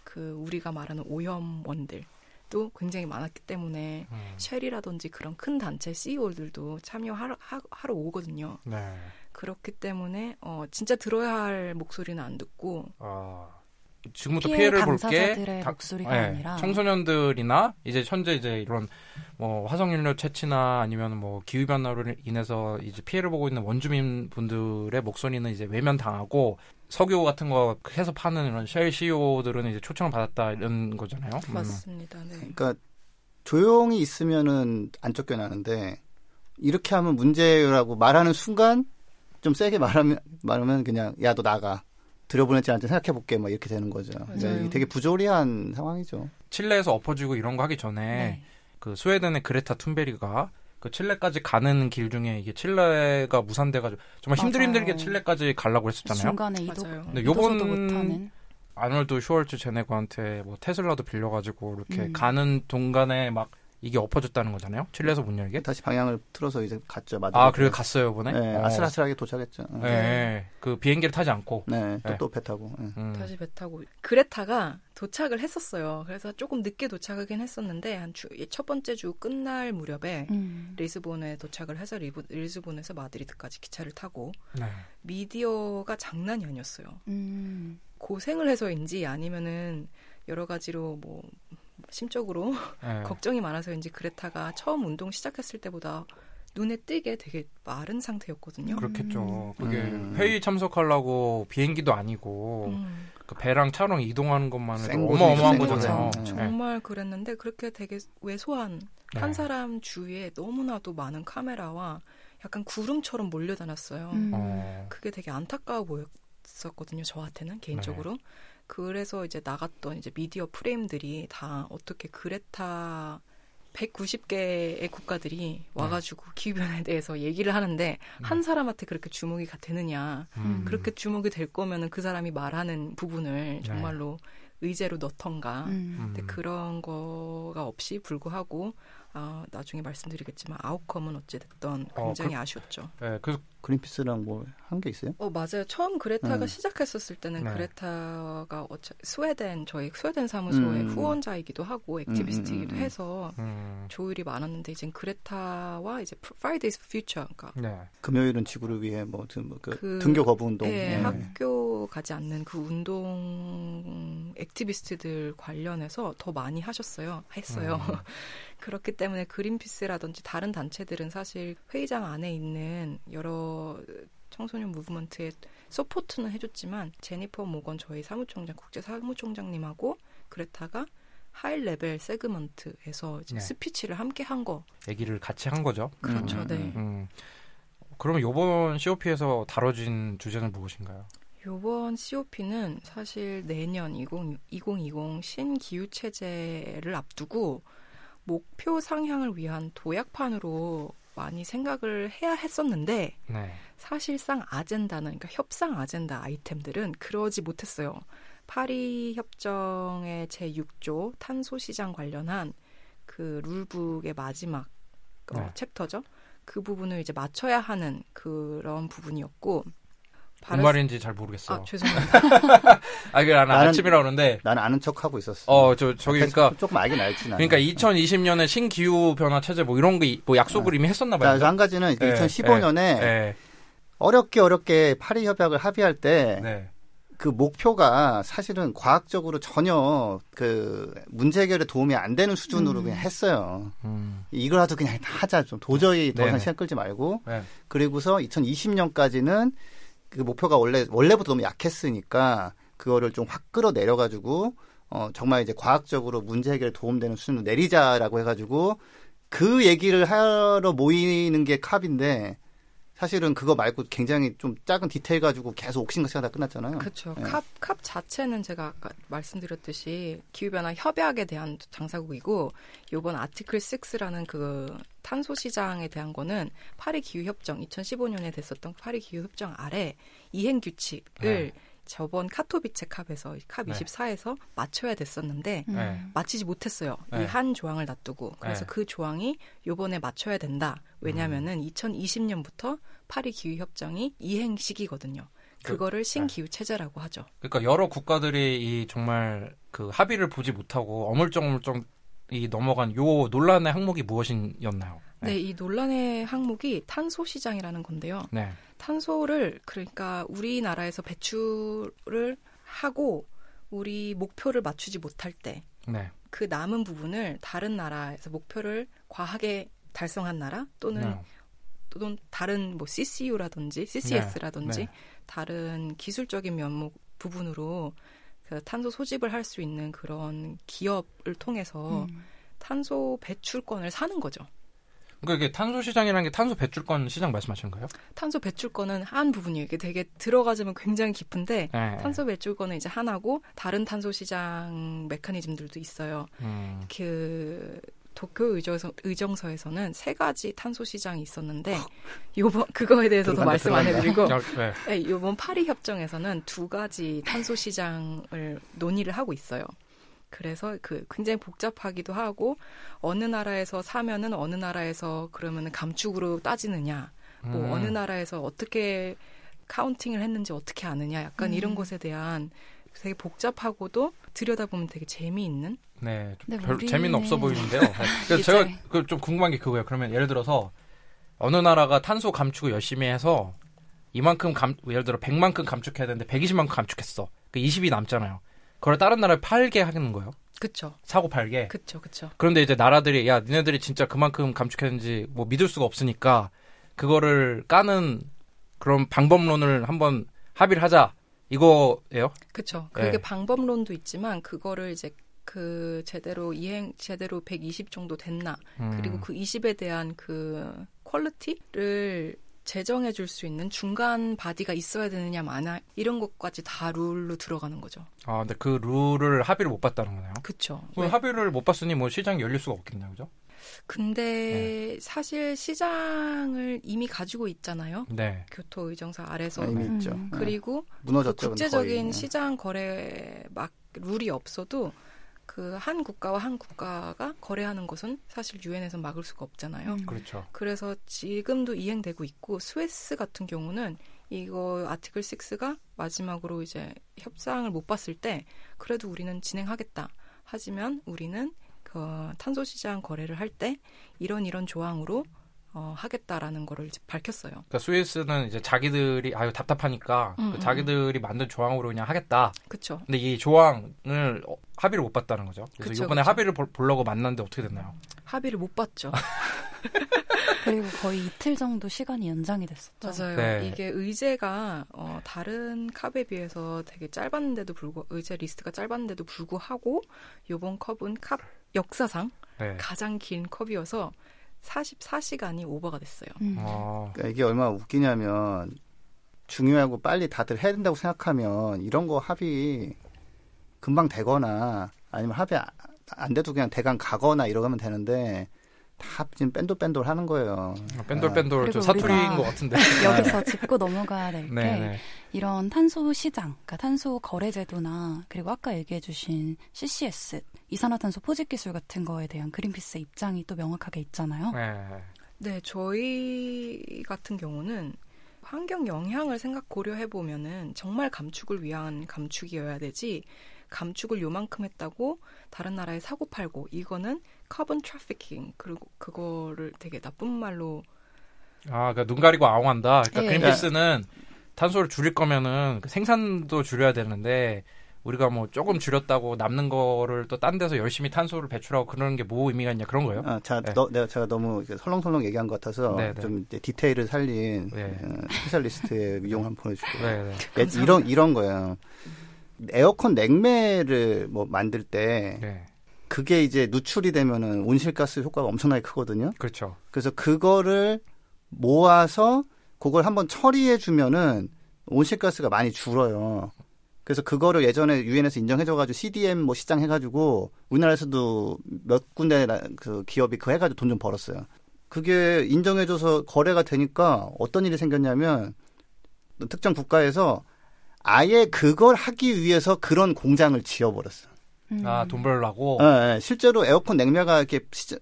그 우리가 말하는 오염원들 도 굉장히 많았기 때문에 음. 쉘이라든지 그런 큰 단체 CEO들도 참여하러 하, 하러 오거든요. 네. 그렇기 때문에 어 진짜 들어야 할 목소리는 안 듣고 아. 지금부터 피해 를 볼게. 다, 목소리가 네, 아니라 청소년들이나 이제 현재 이제 이런 뭐 화석연료 채취나 아니면 뭐 기후 변화로 인해서 이제 피해를 보고 있는 원주민 분들의 목소리는 이제 외면당하고 석유 같은 거 해서 파는 이런 쉘 CEO들은 이제 초청을 받았다 이런 거잖아요. 음. 맞습니다. 네. 그러니까 조용히 있으면은 안 쫓겨나는데 이렇게 하면 문제라고 말하는 순간 좀 세게 말하면 말하면 그냥 야 너 나가 들여보냈지 않지 생각해볼게 뭐 이렇게 되는 거죠. 네, 되게 부조리한 상황이죠. 칠레에서 엎어지고 이런 거 하기 전에 네. 그 스웨덴의 그레타 툰베리가 그 칠레까지 가는 길 중에 이게 칠레가 무산돼가지고 정말 힘들 힘들게 칠레까지 가려고 했었잖아요. 중간에 이도 근데 요번 아놀드 슈월츠 제네거한테 뭐 테슬라도 빌려가지고 이렇게 음. 가는 동간에 막 이게 엎어졌다는 거잖아요. 칠레에서 문 열게. 다시 방향을 틀어서 이제 갔죠. 맞아. 아, 그래 갔어요, 이번에? 네, 어. 아슬아슬하게 도착했죠. 네. 네. 그 비행기를 타지 않고. 네. 또 또배 네. 타고. 네. 음. 다시 배 타고. 그레타가 도착을 했었어요. 그래서 조금 늦게 도착하긴 했었는데 한첫 번째 주 끝날 무렵에 음. 리스본에 도착을 해서 리브, 리스본에서 마드리드까지 기차를 타고 네. 미디어가 장난이 아니었어요. 음. 고생을 해서인지 아니면은 여러 가지로 뭐 심적으로 네. 걱정이 많아서인지 그레타가 처음 운동 시작했을 때보다 눈에 띄게 되게 마른 상태였거든요. 그렇겠죠. 그게 음. 회의 참석하려고 비행기도 아니고 음. 그 배랑 차랑 이동하는 것만으로 어마어마한 거잖아요. 네. 정말 그랬는데 그렇게 되게 왜소한 네. 한 사람 주위에 너무나도 많은 카메라와 약간 구름처럼 몰려다녔어요. 음. 어. 그게 되게 안타까워 보였었거든요. 저한테는 개인적으로. 네. 그래서 이제 나갔던 이제 미디어 프레임들이 다 어떻게 그레타 190개의 국가들이 와가지고 네. 기후변화에 대해서 얘기를 하는데 음. 한 사람한테 그렇게 주목이 되느냐. 음. 그렇게 주목이 될 거면은 그 사람이 말하는 부분을 네. 정말로 네. 의제로 넣던가. 음. 근데 그런 거가 없이 불구하고 아, 나중에 말씀드리겠지만 아웃컴은 어찌됐던 어, 굉장히 어, 그, 아쉬웠죠. 네, 그 그린피스랑 뭐 한 게 있어요? 어 맞아요. 처음 그레타가 음. 시작했었을 때는 네. 그레타가 어차, 스웨덴 저희 스웨덴 사무소의 음. 후원자이기도 하고 액티비스트이기도 음, 음, 음, 해서 음. 조율이 많았는데 이제 그레타와 이제 Fridays for Future 그러니까 네. 금요일은 지구를 위해 뭐, 뭐 그, 그 등교 거부 운동 네, 네. 학교 가지 않는 그 운동 activist들 관련해서 더 많이 하셨어요. 했어요. 그렇기 때문에 그린피스라든지 다른 단체들은 사실 회의장 안에 있는 여러 청소년 movement에 support는 해줬지만 제니퍼 모건 저희 사무총장 국제 사무총장님하고 그레타가 high level segment에서 이제 네. 스피치를 함께 한 거. 얘기를 같이 한 거죠. 그렇죠, 음, 네. 음, 음. 그러면 이번 COP에서 다뤄진 주제는 무엇인가요? 이번 COP는 사실 내년 20, 2020 신기후 체제를 앞두고 목표 상향을 위한 도약판으로 많이 생각을 해야 했었는데 네. 사실상 아젠다는 그러니까 협상 아젠다 아이템들은 그러지 못했어요. 파리 협정의 제 6조 탄소 시장 관련한 그 룰북의 마지막 어, 네. 챕터죠. 그 부분을 이제 맞춰야 하는 그런 부분이었고 무슨 말인지 잘 모르겠어요. 아, 죄송합니다. 아, 이게 나는, 나는 아침이라 그러는데. 나는 아는 척 하고 있었어. 어, 저, 저기, 그러니까. 조금 알긴 알지, 나는. 그러니까 2020년에 신기후 변화 체제 뭐 이런 거, 뭐 약속을 아. 이미 했었나 봐요. 자, 한 가지는 네, 2015년에 네, 어렵게 어렵게 파리 협약을 합의할 때. 네. 그 목표가 사실은 과학적으로 전혀 그 문제 해결에 도움이 안 되는 수준으로 음. 그냥 했어요. 음. 이거라도 그냥 하자 좀 도저히 더 이상 시간 끌지 말고 네. 그리고서 2020년까지는 그 목표가 원래 원래부터 너무 약했으니까 그거를 좀 확 끌어내려 가지고 어 정말 이제 과학적으로 문제 해결에 도움되는 수준으로 내리자라고 해 가지고 그 얘기를 하러 모이는 게 캅인데 사실은 그거 말고 굉장히 좀 작은 디테일 가지고 계속 옥신각신 하다 끝났잖아요. 그렇죠. 네. 캅, 캅 자체는 제가 아까 말씀드렸듯이 기후변화 협약에 대한 장사국이고 요번 아티클 6라는 그 탄소 시장에 대한 거는 파리 기후 협정 2015년에 됐었던 파리 기후 협정 아래 이행 규칙을 네. 저번 카토비체 캅에서 캅 24에서 맞춰야 됐었는데 네. 맞히지 못했어요. 네. 이한 조항을 놔두고 그래서 네. 그 조항이 요번에 맞춰야 된다. 왜냐면은 음. 2020년부터 파리 기후 협정이 이행 시기거든요. 그, 그거를 네. 신기후 체제라고 하죠. 그러니까 여러 국가들이 이 정말 그 합의를 보지 못하고 어물쩡어물쩡 이 넘어간 요 논란의 항목이 무엇이었나요? 네. 네, 이 논란의 항목이 탄소 시장이라는 건데요. 네. 탄소를 그러니까 우리나라에서 배출을 하고 우리 목표를 맞추지 못할 때, 네. 그 남은 부분을 다른 나라에서 목표를 과하게 달성한 나라 또는 네. 또는 다른 뭐 CCU라든지 CCS라든지 네. 다른 기술적인 면목 부분으로 그 탄소 소집을 할 수 있는 그런 기업을 통해서 음. 탄소 배출권을 사는 거죠. 그러니까 이게 탄소 시장이라는 게 탄소 배출권 시장 말씀하시는 거예요? 탄소 배출권은 한 부분이에요. 이게 되게 들어가자면 굉장히 깊은데 네. 탄소 배출권은 이제 하나고 다른 탄소 시장 메커니즘들도 있어요. 음. 그 도쿄 의정서, 의정서에서는 세 가지 탄소 시장이 있었는데 요번 그거에 대해서 더 말씀 안 해드리고 네. 네, 요번 파리 협정에서는 두 가지 탄소 시장을 논의를 하고 있어요. 그래서 그 굉장히 복잡하기도 하고 어느 나라에서 사면은 어느 나라에서 그러면은 감축으로 따지느냐, 뭐 음. 어느 나라에서 어떻게 카운팅을 했는지 어떻게 아느냐, 약간 음. 이런 것에 대한 되게 복잡하고도 들여다보면 되게 재미있는. 네, 네별 재미는 없어 보이는데요. 네. 그래서 제가 그 좀 궁금한 게 그거예요. 그러면 예를 들어서 어느 나라가 탄소 감축을 열심히 해서 이만큼 감, 예를 들어 100만큼 감축해야 되는데 120만큼 감축했어. 그 20이 남잖아요. 그걸 다른 나라에 팔게 하는 거예요. 그쵸. 사고 팔게. 그쵸, 그쵸. 그런데 이제 나라들이 야 니네들이 진짜 그만큼 감축했는지 뭐 믿을 수가 없으니까 그거를 까는 그런 방법론을 한번 합의를 하자 이거예요? 그렇죠. 그게 네. 방법론도 있지만 그거를 이제 그 제대로 이행 제대로 120 정도 됐나 음. 그리고 그 20에 대한 그 quality를 재정해 줄 수 있는 중간 body가 있어야 되느냐 마나 이런 것까지 다 룰로 들어가는 거죠. 아, 근데 그 룰을 합의를 못 봤다는 거네요. 그렇죠. 네. 합의를 못 봤으니 뭐 시장이 열릴 수가 없겠네요. 그죠? 근데 네. 사실 시장을 이미 가지고 있잖아요. 네. 교토 의정서 아래서 아, 이미 있죠. 음. 그리고 그 국제적인 시장 거래 막 룰이 없어도 그 한 국가와 한 국가가 거래하는 것은 사실 유엔에서 막을 수가 없잖아요. 음. 그렇죠. 그래서 지금도 이행되고 있고 스위스 같은 경우는 이거 아티클 6가 마지막으로 이제 협상을 못 봤을 때 그래도 우리는 진행하겠다. 하지만 우리는 그 탄소 시장 거래를 할 때 이런 이런 조항으로 어, 하겠다라는 거를 이제 밝혔어요. 그러니까 스위스는 이제 자기들이 아유 답답하니까 음, 그 음. 자기들이 만든 조항으로 그냥 하겠다. 그렇죠. 근데 이 조항을 어, 합의를 못 봤다는 거죠. 그래서 그쵸, 이번에 그쵸. 합의를 볼, 보려고 만났는데 어떻게 됐나요? 합의를 못 봤죠. 그리고 거의 이틀 정도 시간이 연장이 됐었죠. 맞아요. 네. 이게 의제가 어, 다른 컵에 비해서 되게 짧았는데도 불구 의제 리스트가 짧았는데도 불구하고 요번 컵은 컵 역사상 네. 가장 긴 컵이어서 44시간이 오버가 됐어요. 음. 아. 그러니까 이게 얼마나 웃기냐면 중요하고 빨리 다들 해야 된다고 생각하면 이런 거 합의 금방 되거나 아니면 합의 안 돼도 그냥 대강 가거나 이러면 되는데 다 지금 뺀돌뺀돌 하는 거예요. 뺀돌뺀돌 저 사투리인 것 같은데. 여기서 짚고 넘어가야 될게 네, 네. 이런 탄소 시장, 그러니까 탄소 거래 제도나 그리고 아까 얘기해 주신 CCS, 이산화탄소 포집 기술 같은 거에 대한 그린피스 입장이 또 명확하게 있잖아요. 네. 네, 저희 같은 경우는 환경 영향을 생각 고려해 보면은 정말 감축을 위한 감축이어야 되지 감축을 요만큼 했다고 다른 나라에 사고 팔고 이거는 carbon trafficking 그리고 그거를 되게 나쁜 말로 아, 그러니까 눈 가리고 아웅한다. 그러니까 예. 그린피스는 탄소를 줄일 거면은 그 생산도 줄여야 되는데 우리가 뭐 조금 줄였다고 남는 거를 또 딴 데서 열심히 탄소를 배출하고 그러는 게 뭐 의미가 있냐 그런 거예요? 아, 자, 네. 너, 내가 제가 너무 설렁설렁 얘기한 것 같아서 네네. 네. 좀 디테일을 살린 네. 어, specialist의 이용 한번 보내주고 네, 네. 예, 이런 이런 거예요. 에어컨 냉매를 뭐 만들 때 네. 그게 이제 누출이 되면은 온실가스 효과가 엄청나게 크거든요. 그렇죠. 그래서 그거를 모아서 그걸 한번 처리해 주면은 온실가스가 많이 줄어요. 그래서 그거를 예전에 유엔에서 인정해줘가지고 CDM 뭐 시장 해가지고 우리나라에서도 몇 군데 그 기업이 그 해가지고 돈 좀 벌었어요. 그게 인정해줘서 거래가 되니까 어떤 일이 생겼냐면 특정 국가에서 아예 그걸 하기 위해서 그런 공장을 지어버렸어. 음. 아, 돈 벌라고? 네, 네, 실제로 에어컨 냉매가 이렇게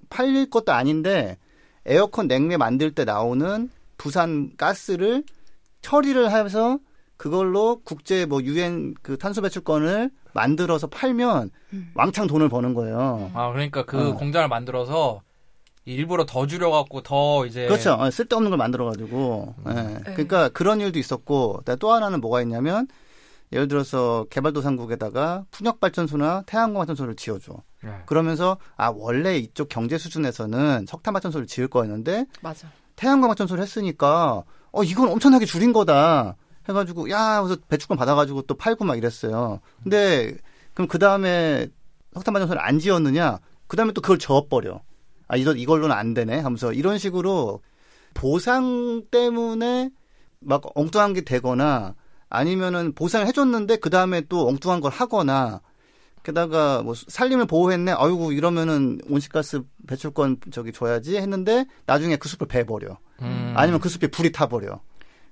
팔릴 것도 아닌데 에어컨 냉매 만들 때 나오는 부산 가스를 처리를 해서 그걸로 국제 뭐 유엔 그 탄소 배출권을 만들어서 팔면 음. 왕창 돈을 버는 거예요. 아 그러니까 그 어. 공장을 만들어서 일부러 더 줄여갖고 더 이제 그렇죠. 어, 쓸데없는 걸 만들어가지고. 음. 네. 그러니까 그런 일도 있었고 또 하나는 뭐가 있냐면 예를 들어서 개발도상국에다가 풍력 발전소나 태양광 발전소를 지어줘. 네. 그러면서 아 원래 이쪽 경제 수준에서는 석탄 발전소를 지을 거였는데 맞아. 태양광 발전소를 했으니까 어 이건 엄청나게 줄인 거다. 해가지고 야 그래서 배출권 받아가지고 또 팔고 막 이랬어요. 근데 그럼 그 다음에 석탄 발전소를 안 지었느냐? 그 다음에 또 그걸 저어버려. 아 이거 이걸로는 안 되네. 하면서 이런 식으로 보상 때문에 막 엉뚱한 게 되거나 아니면은 보상을 해줬는데 그 다음에 또 엉뚱한 걸 하거나 게다가 뭐 살림을 보호했네. 아이고 이러면은 온실가스 배출권 저기 줘야지 했는데 나중에 그 숲을 베버려. 음. 아니면 그 숲에 불이 타버려.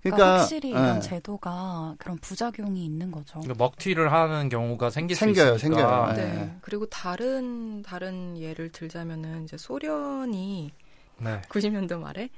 그러니까, 그러니까 확실히 이런 네. 제도가 그런 부작용이 있는 거죠. 그러니까 먹튀를 하는 경우가 생길 생겨요, 수 있으니까. 생겨요. 네. 네. 그리고 다른 다른 예를 들자면은 이제 소련이 네. 90년도 말에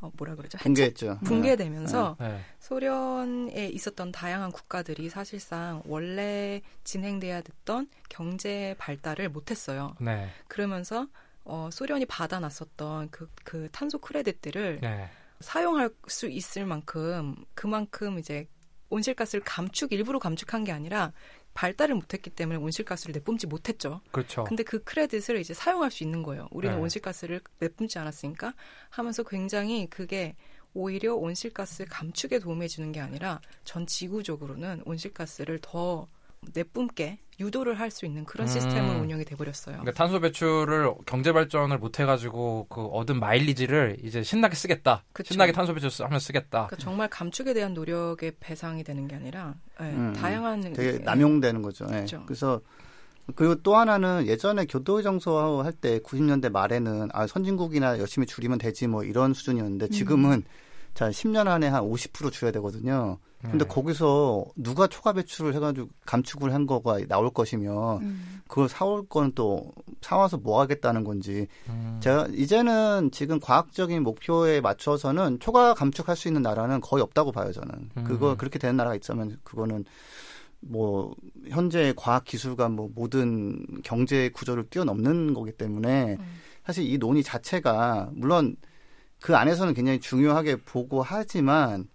어, 뭐라 그러죠? 붕괴했죠. 붕괴되면서 네. 네. 소련에 있었던 다양한 국가들이 사실상 원래 진행돼야 됐던 경제 발달을 못했어요. 네. 그러면서 어, 소련이 받아놨었던 그, 그 탄소 크레딧들을 네. 사용할 수 있을 만큼 그만큼 이제 온실가스를 감축 일부러 감축한 게 아니라 발달을 못했기 때문에 온실가스를 내뿜지 못했죠. 그렇죠. 근데 그 크레딧을 이제 사용할 수 있는 거예요. 우리는 네. 온실가스를 내뿜지 않았으니까 하면서 굉장히 그게 오히려 온실가스 감축에 도움해 주는 게 아니라 전 지구적으로는 온실가스를 더 내뿜게 유도를 할 수 있는 그런 시스템으로 음. 운영이 돼버렸어요. 그러니까 탄소 배출을 경제 발전을 못 해가지고 그 얻은 마일리지를 이제 신나게 쓰겠다. 그쵸. 신나게 탄소 배출 하면 쓰겠다. 그러니까 정말 감축에 대한 노력의 배상이 되는 게 아니라 네, 음, 다양한 되게 남용되는 거죠. 네. 그래서 그리고 또 하나는 예전에 교도 정서 할 때 90년대 말에는 아 선진국이나 열심히 줄이면 되지 뭐 이런 수준이었는데 지금은 음. 자 10년 안에 한 50% 줄여야 되거든요. 근데 네. 거기서 누가 초과 배출을 해가지고 감축을 한 거가 나올 것이면 음. 그걸 사올 건 또 사와서 뭐 하겠다는 건지 음. 제가 이제는 지금 과학적인 목표에 맞춰서는 초과 감축할 수 있는 나라는 거의 없다고 봐요 저는 음. 그거 그렇게 되는 나라가 있으면 그거는 뭐 현재 과학 기술과 뭐 모든 경제 구조를 뛰어넘는 거기 때문에 음. 사실 이 논의 자체가 물론 그 안에서는 굉장히 중요하게 보고 하지만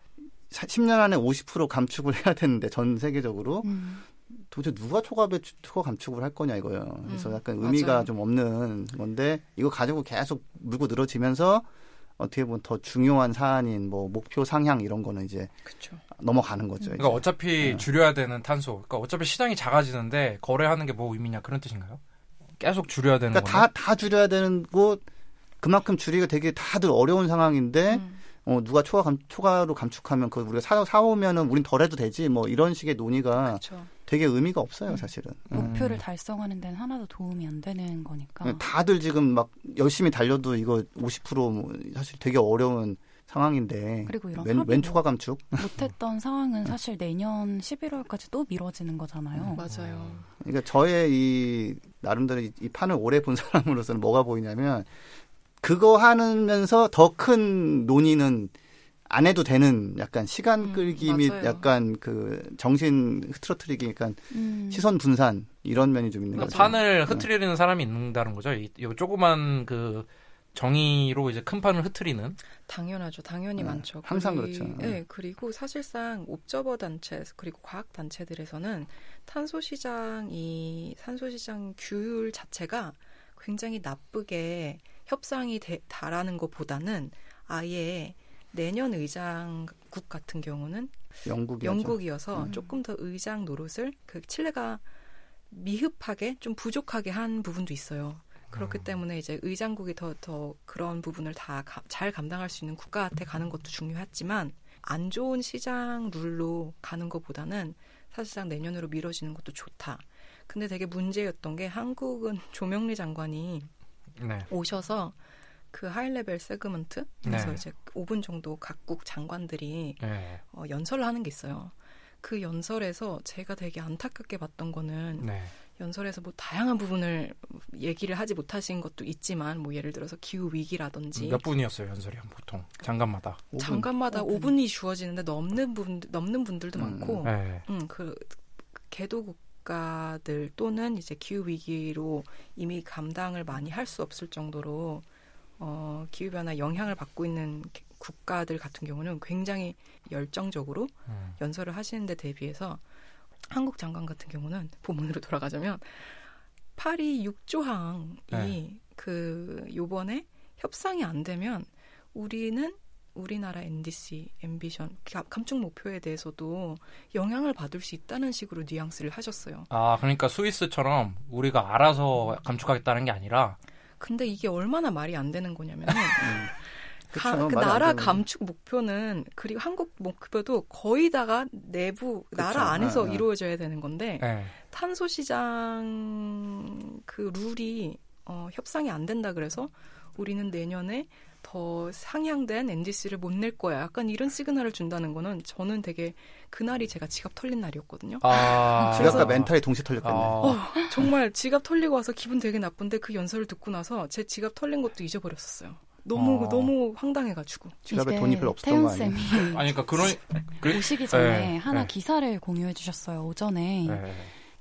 10년 안에 50% 감축을 해야 되는데 전 세계적으로 음. 도대체 누가 초과배 초과 감축을 할 거냐 이거예요. 그래서 음, 약간 의미가 맞아요. 좀 없는 건데 이거 가지고 계속 물고 늘어지면서 어떻게 보면 더 중요한 사안인 뭐 목표 상향 이런 거는 이제 그쵸. 넘어가는 거죠. 그러니까 이제. 어차피 네. 줄여야 되는 탄소. 그러니까 어차피 시장이 작아지는데 거래하는 게 뭐 의미냐 그런 뜻인가요? 계속 줄여야 되는 그러니까 다 다 줄여야 되는 곳 그만큼 줄이기가 되게 다들 어려운 상황인데 음. 어, 누가 초과 감, 초과로 감축하면 그 우리가 사, 사오면은 우린 덜 해도 되지 뭐 이런 식의 논의가 그쵸. 되게 의미가 없어요 음. 사실은 목표를 음. 달성하는 데는 하나도 도움이 안 되는 거니까 네, 다들 지금 막 열심히 달려도 이거 50%뭐 사실 되게 어려운 상황인데 그리고 이런 웬, 웬 초과 감축 못했던 상황은 사실 내년 11월까지 또 미뤄지는 거잖아요. 음, 맞아요. 그러니까 저의 이 나름대로 이, 이 판을 오래 본 사람으로서는 뭐가 보이냐면 그거 하면서 더 큰 논의는 안 해도 되는 약간 시간 음, 끌기 음, 및 약간 그 정신 흐트러트리기 약간 음. 시선 분산 이런 면이 좀 있는 거죠. 판을 네. 흐트리는 네. 사람이 있는다는 거죠. 이, 이 조그만 그 정의로 이제 큰 판을 흐트리는 당연하죠. 당연히 네, 많죠. 항상 그리, 그렇죠. 네, 그리고 사실상 옵저버 단체 그리고 과학 단체들에서는 탄소 시장이 탄소 시장 규율 자체가 굉장히 나쁘게 협상이 되, 다라는 것보다는 아예 내년 의장국 같은 경우는 영국이죠. 영국이어서 음. 조금 더 의장 노릇을 그 칠레가 미흡하게 좀 부족하게 한 부분도 있어요. 그렇기 음. 때문에 이제 의장국이 더, 더 그런 부분을 다 잘 감당할 수 있는 국가한테 가는 것도 중요하지만 안 좋은 시장 룰로 가는 것보다는 사실상 내년으로 미뤄지는 것도 좋다. 근데 되게 문제였던 게 한국은 조명리 장관이 네. 오셔서 그 하이레벨 세그먼트 그래서 네. 이제 5분 정도 각국 장관들이 네. 어, 연설을 하는 게 있어요. 그 연설에서 제가 되게 안타깝게 봤던 거는 네. 연설에서 뭐 다양한 부분을 얘기를 하지 못하신 것도 있지만 뭐 예를 들어서 기후 위기라든지 몇 분이었어요 연설이 보통 장관마다 5분. 장관마다 5분. 이 주어지는데 넘는 분 넘는 분들도 음. 많고 네. 음, 그 개도국 국가들 또는 이제 기후 위기로 이미 감당을 많이 할 수 없을 정도로 어, 기후 변화 영향을 받고 있는 국가들 같은 경우는 굉장히 열정적으로 음. 연설을 하시는 데 대비해서 한국 장관 같은 경우는 본문으로 돌아가자면 파리 6조항이 네. 그 요번에 협상이 안 되면 우리는 우리나라 NDC, 앰비션, 감축 목표에 대해서도 영향을 받을 수 있다는 식으로 뉘앙스를 하셨어요. 아, 그러니까 스위스처럼 우리가 알아서 감축하겠다는 게 아니라. 근데 이게 얼마나 말이 안 되는 거냐면은. 음. 가, 그 나라 감축 목표는 그리고 한국 목표도 거의 다가 내부 그쵸. 나라 안에서 네, 이루어져야 되는 건데 네. 탄소 시장 그 룰이 어, 협상이 안 된다 그래서 우리는 내년에 더 상향된 NDC를 못 낼 거야. 약간 이런 시그널을 준다는 거는 저는 되게 그날이 제가 지갑 털린 날이었거든요. 아, 지갑과 멘탈이 동시에 털렸겠네. 아. 어, 정말 지갑 털리고 와서 기분 되게 나쁜데 그 연설을 듣고 나서 제 지갑 털린 것도 잊어버렸었어요. 너무 아. 너무 황당해가지고 지갑에 돈이 별로 없었던 거 아니에요? 아니 그러니까 그런 그, 오시기 전에 네, 하나 네. 기사를 공유해 주셨어요 오전에 네.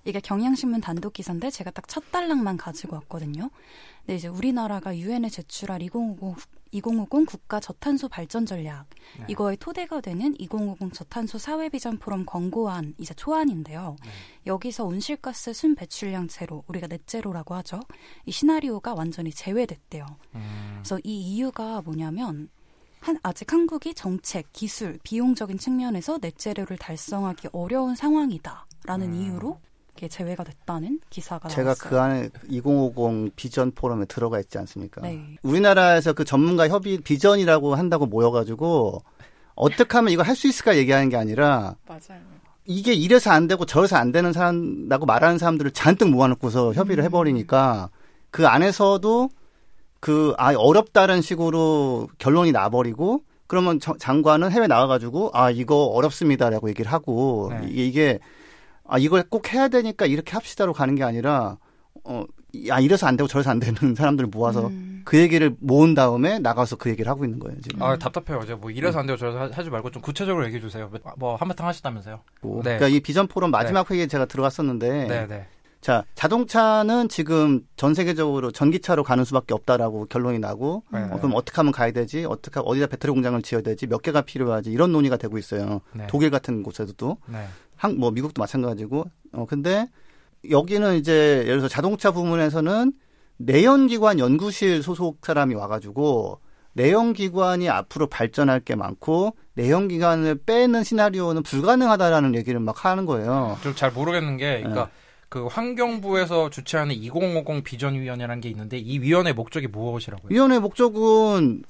이게 경향신문 단독 기사인데 제가 딱첫 달락만 가지고 왔거든요. 근데 이제 우리나라가 유엔에 제출할 2050 2050 국가 저탄소 발전 전략 네. 이거의 토대가 되는 2050 저탄소 사회 비전 포럼 권고안 이제 초안인데요. 네. 여기서 온실가스 순 배출량 제로 우리가 넷제로라고 하죠. 이 시나리오가 완전히 제외됐대요. 음. 그래서 이 이유가 뭐냐면 한, 아직 한국이 정책, 기술, 비용적인 측면에서 넷제로를 달성하기 어려운 상황이다라는 음. 이유로 이 게 제외가 됐다는 기사가 제가 나왔어요. 그 안에 2050 비전 포럼에 들어가 있지 않습니까? 네. 우리나라에서 그 전문가 협의 비전이라고 한다고 모여가지고 어떻게 하면 이거 할 수 있을까 얘기하는 게 아니라 맞아요. 이게 이래서 안 되고 저래서 안 되는 사람라고 말하는 사람들을 잔뜩 모아놓고서 협의를 음. 해버리니까 그 안에서도 그, 아, 어렵다는 식으로 결론이 나버리고, 그러면 저, 장관은 해외 나와가지고, 아, 이거 어렵습니다라고 얘기를 하고, 네. 이게, 이게, 아, 이걸 꼭 해야 되니까 이렇게 합시다로 가는 게 아니라, 어, 야, 이래서 안 되고 저래서 안 되는 사람들을 모아서 음. 그 얘기를 모은 다음에 나가서 그 얘기를 하고 있는 거예요, 지금. 아, 답답해요. 이제 뭐 이래서 안 되고 저래서 하지 말고 좀 구체적으로 얘기해 주세요. 뭐 한바탕 하시다면서요. 뭐, 네. 그러니까 이 비전 포럼 마지막 네. 회의에 제가 들어갔었는데 네, 네. 자, 자동차는 지금 전 세계적으로 전기차로 가는 수밖에 없다라고 결론이 나고 네. 어, 그럼 어떻게 하면 가야 되지? 어떻게 어디다 배터리 공장을 지어야 되지? 몇 개가 필요하지? 이런 논의가 되고 있어요. 네. 독일 같은 곳에서도 네. 한, 뭐 미국도 마찬가지고. 어 근데 여기는 이제 예를 들어서 자동차 부문에서는 내연기관 연구실 소속 사람이 와가지고 내연기관이 앞으로 발전할 게 많고 내연기관을 빼는 시나리오는 불가능하다라는 얘기를 막 하는 거예요. 좀 잘 모르겠는 게, 그러니까. 네. 그 환경부에서 주최하는 2050 비전위원회라는 게 있는데 이 위원회 목적이 무엇이라고요? 위원회 목적은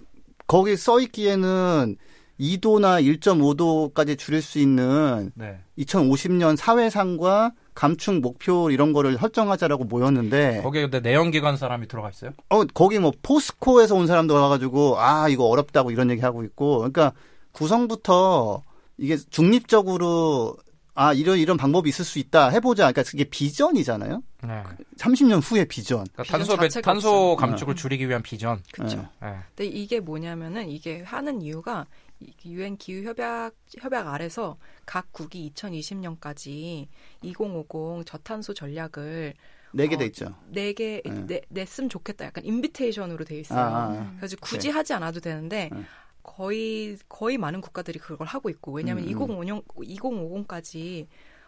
거기 써 있기에는 2도나 1.5도까지 줄일 수 있는 네. 2050년 사회상과 감축 목표 이런 거를 설정하자라고 모였는데 거기에 근데 내연기관 사람이 들어가 있어요? 어 거기 뭐 포스코에서 온 사람도 와가지고 아 이거 어렵다고 이런 얘기 하고 있고 그러니까 구성부터 이게 중립적으로 아 이런 이런 방법이 있을 수 있다 해보자. 그러니까 그게 비전이잖아요. 네. 30년 후의 비전. 그러니까 탄소 배, 탄소 감축을 네. 줄이기 위한 비전. 그렇죠. 네. 근데 이게 뭐냐면은 이게 하는 이유가 유엔 기후 협약 협약 아래서 각 국이 2020년까지 2050 저탄소 전략을 네개돼 어, 있죠. 네개 네. 냈으면 좋겠다. 약간 인비테이션으로 돼 있어요. 아, 아, 그래서 굳이 네. 하지 않아도 되는데 네. 거의 거의 많은 국가들이 그걸 하고 있고 왜냐하면 음. 2050 2050까지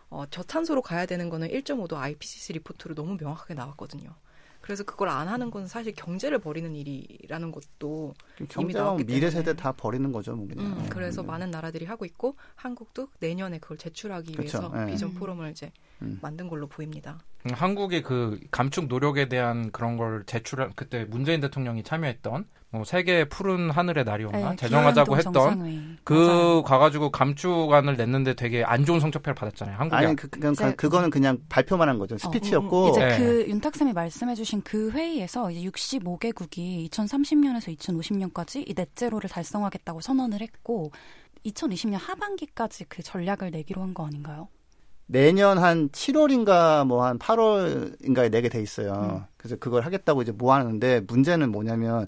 어, 저탄소로 가야 되는 거는 1.5도 IPCC 리포트로 너무 명확하게 나왔거든요. 그래서 그걸 안 하는 건 사실 경제를 버리는 일이라는 것도 때문에 미래 세대 다 버리는 거죠, 뭐 그냥. 음, 그래서 음. 많은 나라들이 하고 있고 한국도 내년에 그걸 제출하기 그쵸, 위해서 네. 비전 포럼을 이제 음. 만든 걸로 보입니다. 음, 한국의 그 감축 노력에 대한 그런 걸 제출한 그때 문재인 대통령이 참여했던 뭐 세계 푸른 하늘의 날이었나 네, 제정하자고 했던 정상회의. 그 맞아요. 가가지고 감축안을 냈는데 되게 안 좋은 성적표를 받았잖아요. 한국이 아니 그, 그냥 이제, 그거는 그냥 발표만 한 거죠. 스피치였고 어, 음, 음. 이제 네. 그 윤탁 쌤이 말씀해주신 그 회의에서 이제 65개국이 2030년에서 2050년까지 이 넷제로를 달성하겠다고 선언을 했고 2020년 하반기까지 그 전략을 내기로 한 거 아닌가요? 내년 한 7월인가 뭐 한 8월인가에 내게 돼 있어요. 음. 그래서 그걸 하겠다고 이제 모아놨는데 문제는 뭐냐면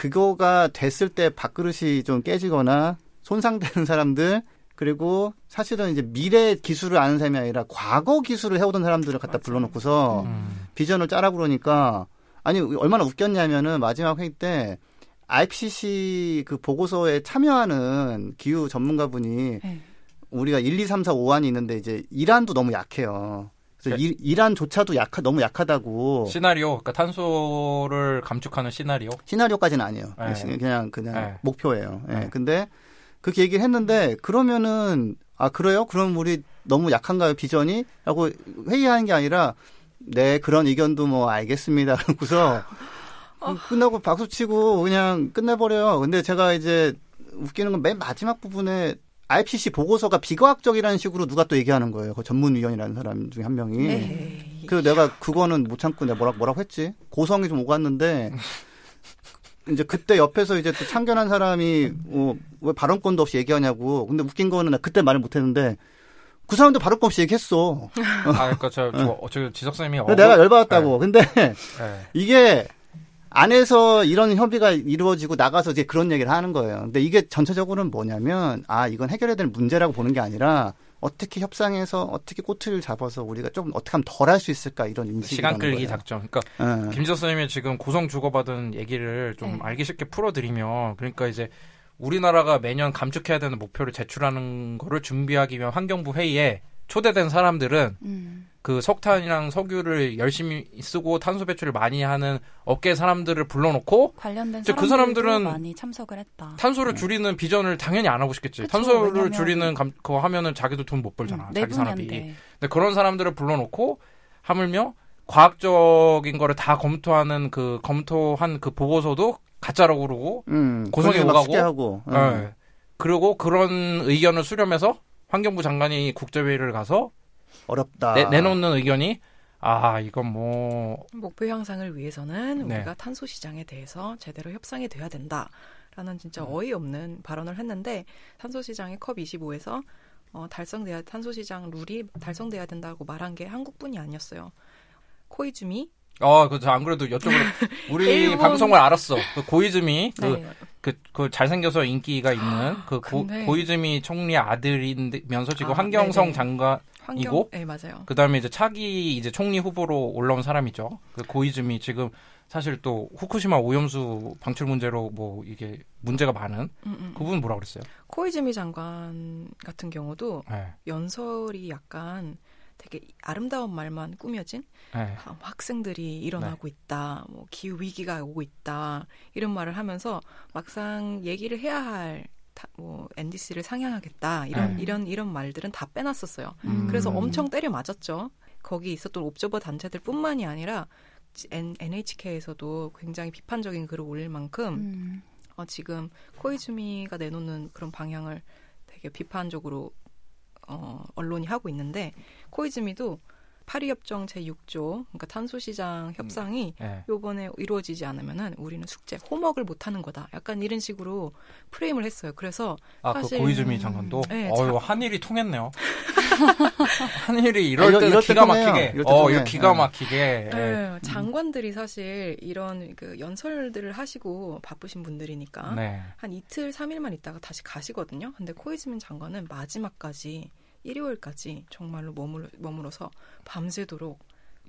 그거가 됐을 때 밥그릇이 좀 깨지거나 손상되는 사람들 그리고 사실은 이제 미래 기술을 아는 사람이 아니라 과거 기술을 해오던 사람들을 갖다 맞아. 불러놓고서 음. 비전을 짜라 그러니까 아니 얼마나 웃겼냐면은 마지막 회의 때 IPCC 그 보고서에 참여하는 기후 전문가분이 네. 우리가 1, 2, 3, 4, 5안이 있는데 이제 이란도 너무 약해요. 그래서 네. 이, 란조차도 약하 너무 약하다고. 시나리오, 그러니까 탄소를 감축하는 시나리오. 시나리오까지는 아니에요. 네. 그냥 그냥 네. 목표예요. 예. 네. 근데 그렇게 얘기를 했는데 그러면은 아 그래요? 그럼 우리 너무 약한가요 비전이? 라고 회의하는 게 아니라 네 그런 의견도 뭐 알겠습니다. 그러고서 어. 끝나고 박수 치고 그냥 끝내버려요. 근데 제가 이제 웃기는 건 맨 마지막 부분에 IPCC 보고서가 비과학적이라는 식으로 누가 또 얘기하는 거예요. 그 전문위원이라는 사람 중에 한 명이. 네. 그래서 내가 그거는 못 참고 내가 뭐라, 뭐라고 했지? 고성이 좀 오갔는데, 이제 그때 옆에서 이제 또 참견한 사람이, 어, 왜 발언권도 없이 얘기하냐고. 근데 웃긴 거는 나 그때 말을 못 했는데, 그 사람도 발언권 없이 얘기했어. 아, 그니까 저, 저, 저 지석쌤이. 내가 열받았다고. 네. 근데, 네. 이게, 안에서 이런 협의가 이루어지고 나가서 이제 그런 얘기를 하는 거예요. 근데 이게 전체적으로는 뭐냐면 아 이건 해결해야 될 문제라고 보는 게 아니라 어떻게 협상해서 어떻게 꼬투리를 잡아서 우리가 좀 어떻게 하면 덜 할 수 있을까 이런 인식이 시간 끌기 작전. 그러니까 네. 김지선 선생님이 지금 고성 주고받은 얘기를 좀 네. 알기 쉽게 풀어드리면 그러니까 이제 우리나라가 매년 감축해야 되는 목표를 제출하는 거를 준비하기 위한 환경부 회의에 초대된 사람들은 음. 그 석탄이랑 석유를 열심히 쓰고 탄소 배출을 많이 하는 업계 사람들을 불러놓고 관련된 그 사람들은 많이 참석을 했다. 탄소를 네. 줄이는 비전을 당연히 안 하고 싶겠지. 그쵸, 탄소를 왜냐면... 줄이는 감, 그거 하면은 자기도 돈 못 벌잖아. 음, 자기 산업이. 근데 그런 사람들을 불러놓고 하물며 과학적인 거를 다 검토하는 그 검토한 그 보고서도 가짜라고 그러고 음, 고성에 오가고 하고. 음. 네. 그리고 그런 의견을 수렴해서 환경부 장관이 국제회의를 가서 어렵다. 내, 놓는 의견이 아 이건 뭐 목표 향상을 위해서는 네. 우리가 탄소 시장에 대해서 제대로 협상이 돼야 된다라는 진짜 음. 어이없는 발언을 했는데 탄소 시장의 컵 25에서 어, 달성돼야 탄소 시장 룰이 달성돼야 된다고 말한 게 한국뿐이 아니었어요. 코이즈미 어, 그안 그래도 여쭤보려 우리 일본... 방송을 알았어. 그 고이즈미 그, 네. 그, 그 잘생겨서 인기가 있는 그 고, 고이즈미 총리 아들이면서 지금 아, 환경성 네네. 장관 이고 네, 맞아요. 그다음에 이제 차기 이제 총리 후보로 올라온 사람이죠. 그 고이즈미 지금 사실 또 후쿠시마 오염수 방출 문제로 뭐 이게 문제가 많은 음, 음. 그분 뭐라 그랬어요? 코이즈미 장관 같은 경우도 네. 연설이 약간 되게 아름다운 말만 꾸며진 네. 아, 학생들이 일어나고 네. 있다, 뭐 기후 위기가 오고 있다 이런 말을 하면서 막상 얘기를 해야 할 뭐 NDC를 상향하겠다 이런 네. 이런 이런 말들은 다 빼놨었어요. 음. 그래서 엄청 때려 맞았죠. 거기 있었던 옵저버 단체들뿐만이 아니라 N, NHK에서도 굉장히 비판적인 글을 올릴 만큼 음. 어, 지금 코이즈미가 내놓는 그런 방향을 되게 비판적으로 어, 언론이 하고 있는데 코이즈미도 파리 협정 제6조 그러니까 탄소 시장 협상이 음, 네. 요번에 이루어지지 않으면은 우리는 숙제 홈워크를 못 하는 거다. 약간 이런 식으로 프레임을 했어요. 그래서 아, 그 사실 그 고이즈미 장관도 네, 어유 한일이 통했네요. 한일이 이럴 아, 때는 기가 막히게 어, 이거 기가 막히게. 네. 네. 장관들이 사실 이런 그 연설들을 하시고 바쁘신 분들이니까 네. 한 이틀 3일만 있다가 다시 가시거든요. 근데 코이즈민 장관은 마지막까지 일요일까지 정말로 머물, 머물어서 밤새도록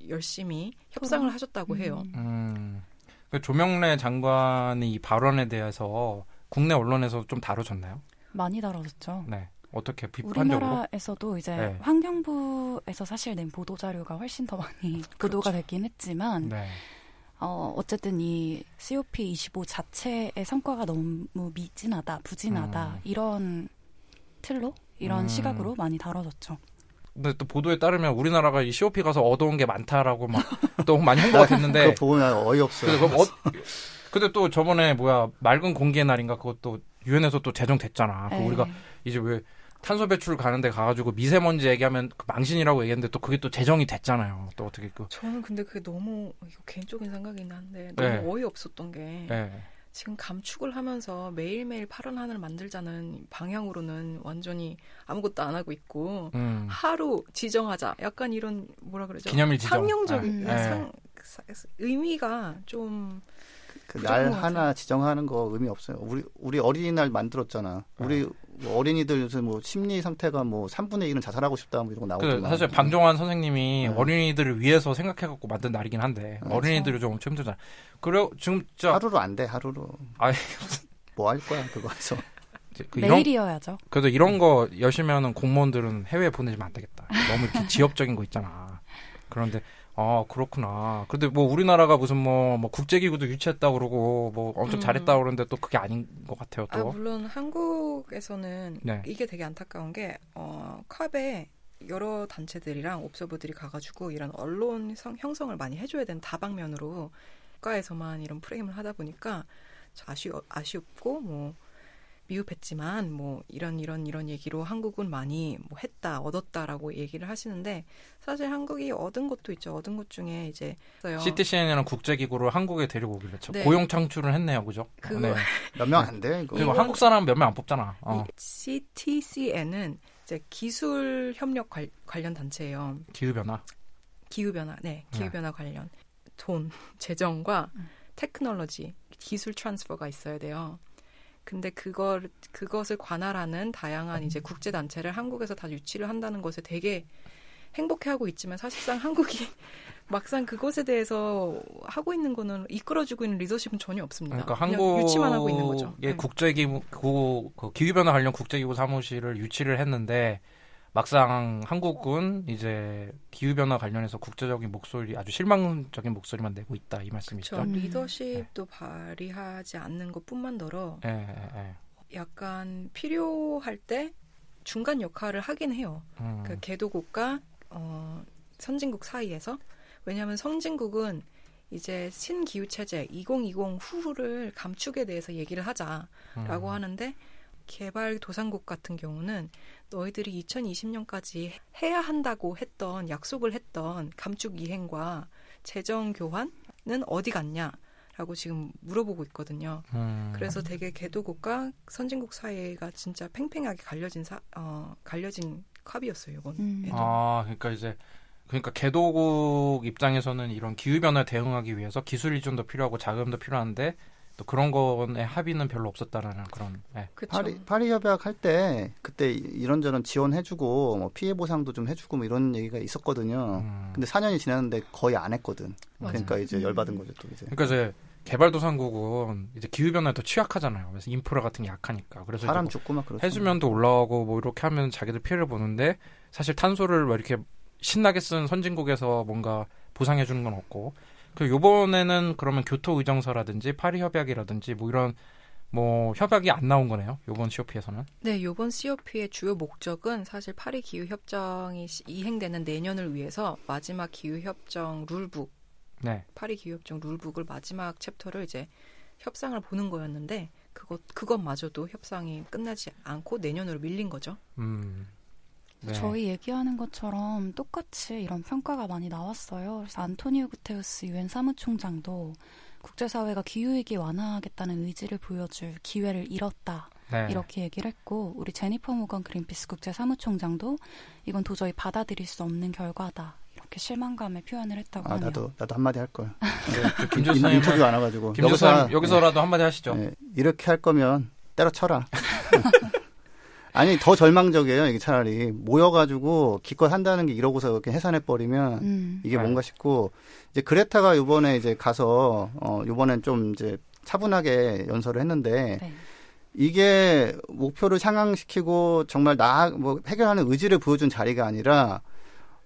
열심히 협상을 음. 하셨다고 해요. 음. 그 조명래 장관이 이 발언에 대해서 국내 언론에서 좀 다뤄졌나요? 많이 다뤄졌죠. 네. 어떻게 비판적으로? 우리나라에서도 이제 네. 환경부에서 사실 낸 보도 자료가 훨씬 더 많이 그렇죠. 보도가 됐긴 했지만 네. 어, 어쨌든 이 COP25 자체의 성과가 너무 미진하다, 부진하다 음. 이런 틀로 이런 음. 시각으로 많이 다뤄졌죠. 근데 또 보도에 따르면 우리나라가 이 COP 가서 얻어온 게 많다라고 막 또 많이 홍보가 됐는데 그거 보면 어이없어요. 어, 근데 또 저번에 뭐야 맑은 공기의 날인가 그것도 유엔에서 또 제정됐잖아. 그 우리가 이제 왜 탄소 배출 가는데 가가지고 미세먼지 얘기하면 그 망신이라고 얘기했는데 또 그게 또 제정이 됐잖아요. 또 어떻게 그 저는 근데 그게 너무 이거 개인적인 생각이긴 한데 너무 네. 어이없었던 게 네. 지금 감축을 하면서 매일매일 파란 하늘 만들자는 방향으로는 완전히 아무것도 안 하고 있고 음. 하루 지정하자 약간 이런 뭐라 그러죠 기념일 지정 상용적인 아, 상, 의미가 좀 그날 하나 지정하는 거 의미 없어요. 우리 우리 어린이날 만들었잖아. 우리 뭐 어린이들 요새 뭐 심리 상태가 뭐 3분의 1은 자살하고 싶다 뭐 이런 거 나오고. 그 사실 방종환 선생님이 네. 어린이들을 위해서 생각해갖고 만든 날이긴 한데 네. 어린이들이 좀 엄청 힘들잖아. 그리고 지금 저 하루로 안 돼 하루로. 아 뭐할 거야 그거 해서. 그 매일이어야죠. 그래도 이런 거 열심히 하는 공무원들은 해외에 보내지면 안 되겠다. 너무 이렇게 지역적인 거 있잖아. 그런데 아 그렇구나. 근데 뭐 우리나라가 무슨 뭐, 뭐 국제기구도 유치했다 그러고 뭐 엄청 음. 잘했다 그러는데 또 그게 아닌 것 같아요. 또. 아, 물론 한국에서는 네. 이게 되게 안타까운 게 어, 컵에 여러 단체들이랑 옵서버들이 가가지고 이런 언론 성, 형성을 많이 해줘야 되는 다방면으로 국가에서만 이런 프레임을 하다 보니까 아쉬 아쉽고 뭐 미흡했지만 뭐 이런 이런 이런 얘기로 한국은 많이 뭐 했다 얻었다라고 얘기를 하시는데 사실 한국이 얻은 것도 있죠. 얻은 것 중에 이제 CTCN이라는 국제기구를 한국에 데리고 오기로 했죠. 네. 고용 창출을 했네요. 그죠? 그 네. 몇명 안돼 그리고 한국 사람 몇 명 안 뽑잖아. 어. CTCN은 이제 기술 협력 관, 련 단체예요. 기후 변화? 기후 변화. 네 기후 변화 네. 관련 돈 재정과 음. 테크놀로지 기술 transfer가 있어야 돼요. 근데 그걸 그것을 관할하는 다양한 이제 국제 단체를 한국에서 다 유치를 한다는 것에 되게 행복해하고 있지만 사실상 한국이 막상 그것에 대해서 하고 있는 거는 이끌어주고 있는 리더십은 전혀 없습니다. 그러니까 한국 유치만 하고 있는 거죠. 예, 네. 국제기구 그 기후 변화 관련 국제기구 사무실을 유치를 했는데 막상 한국은 이제 기후 변화 관련해서 국제적인 목소리 아주 실망적인 목소리만 내고 있다 이 말씀이시죠. 그렇죠. 리더십도 네. 발휘하지 않는 것뿐만더러 네, 네, 약간 필요할 때 중간 역할을 하긴 해요. 음. 그 개도국과 어, 선진국 사이에서 왜냐하면 선진국은 이제 신기후 체제 2020 후를 감축에 대해서 얘기를 하자라고 음. 하는데 개발 도상국 같은 경우는 너희들이 2020년까지 해야 한다고 했던 약속을 했던 감축 이행과 재정 교환은 어디 갔냐? 라고 지금 물어보고 있거든요. 음. 그래서 되게 개도국과 선진국 사이가 진짜 팽팽하게 갈려진 사, 어, 갈려진 컵이었어요, 이번. 음. 아, 그러니까 이제 그러니까 개도국 입장에서는 이런 기후 변화에 대응하기 위해서 기술 이전도 필요하고 자금도 필요한데 또 그런 거에 합의는 별로 없었다라는 그런. 네. 파리 파리 협약 할 때 그때 이런저런 지원해주고 뭐 피해 보상도 좀 해주고 뭐 이런 얘기가 있었거든요. 음. 근데 4년이 지났는데 거의 안 했거든. 맞아. 그러니까 이제 음. 열받은 거죠 또 이제. 그러니까 이제 개발도상국은 이제 기후 변화에 더 취약하잖아요. 그래서 인프라 같은 게 약하니까. 그래서 사람 뭐 죽고 막 그렇죠. 해수면도 올라가고 뭐 이렇게 하면 자기들 피해를 보는데 사실 탄소를 뭐 이렇게 신나게 쓴 선진국에서 뭔가 보상해 주는 건 없고 그 요번에는 그러면 교토 의정서라든지 파리 협약이라든지 뭐 이런 뭐 협약이 안 나온 거네요. 요번 COP에서는. 네, 요번 COP의 주요 목적은 사실 파리 기후 협정이 이행되는 내년을 위해서 마지막 기후 협정 룰북 네. 파리 기후 협정 룰북을 마지막 챕터를 이제 협상을 보는 거였는데 그것 그것마저도 협상이 끝나지 않고 내년으로 밀린 거죠. 음. 네. 저희 얘기하는 것처럼 똑같이 이런 평가가 많이 나왔어요. 그래서 안토니오 구테우스 유엔 사무총장도 국제사회가 기후위기 완화하겠다는 의지를 보여줄 기회를 잃었다. 네. 이렇게 얘기를 했고 우리 제니퍼 모건 그린피스 국제 사무총장도 이건 도저히 받아들일 수 없는 결과다. 이렇게 실망감을 표현을 했다고 아, 하네요. 나도 나도 한마디 할 걸. 네, 김 교수님 인터뷰 안 와가지고 김 여기서 여기서라도 한마디 하시죠. 네, 이렇게 할 거면 때려쳐라. 아니 더 절망적이에요. 이게 차라리 모여가지고 기껏 한다는 게 이러고서 이렇게 해산해 버리면 음. 이게 뭔가 싶고 이제 그레타가 요번에 이제 가서 어 요번엔 좀 이제 차분하게 연설을 했는데 네. 이게 목표를 상향시키고 정말 나 뭐 해결하는 의지를 보여준 자리가 아니라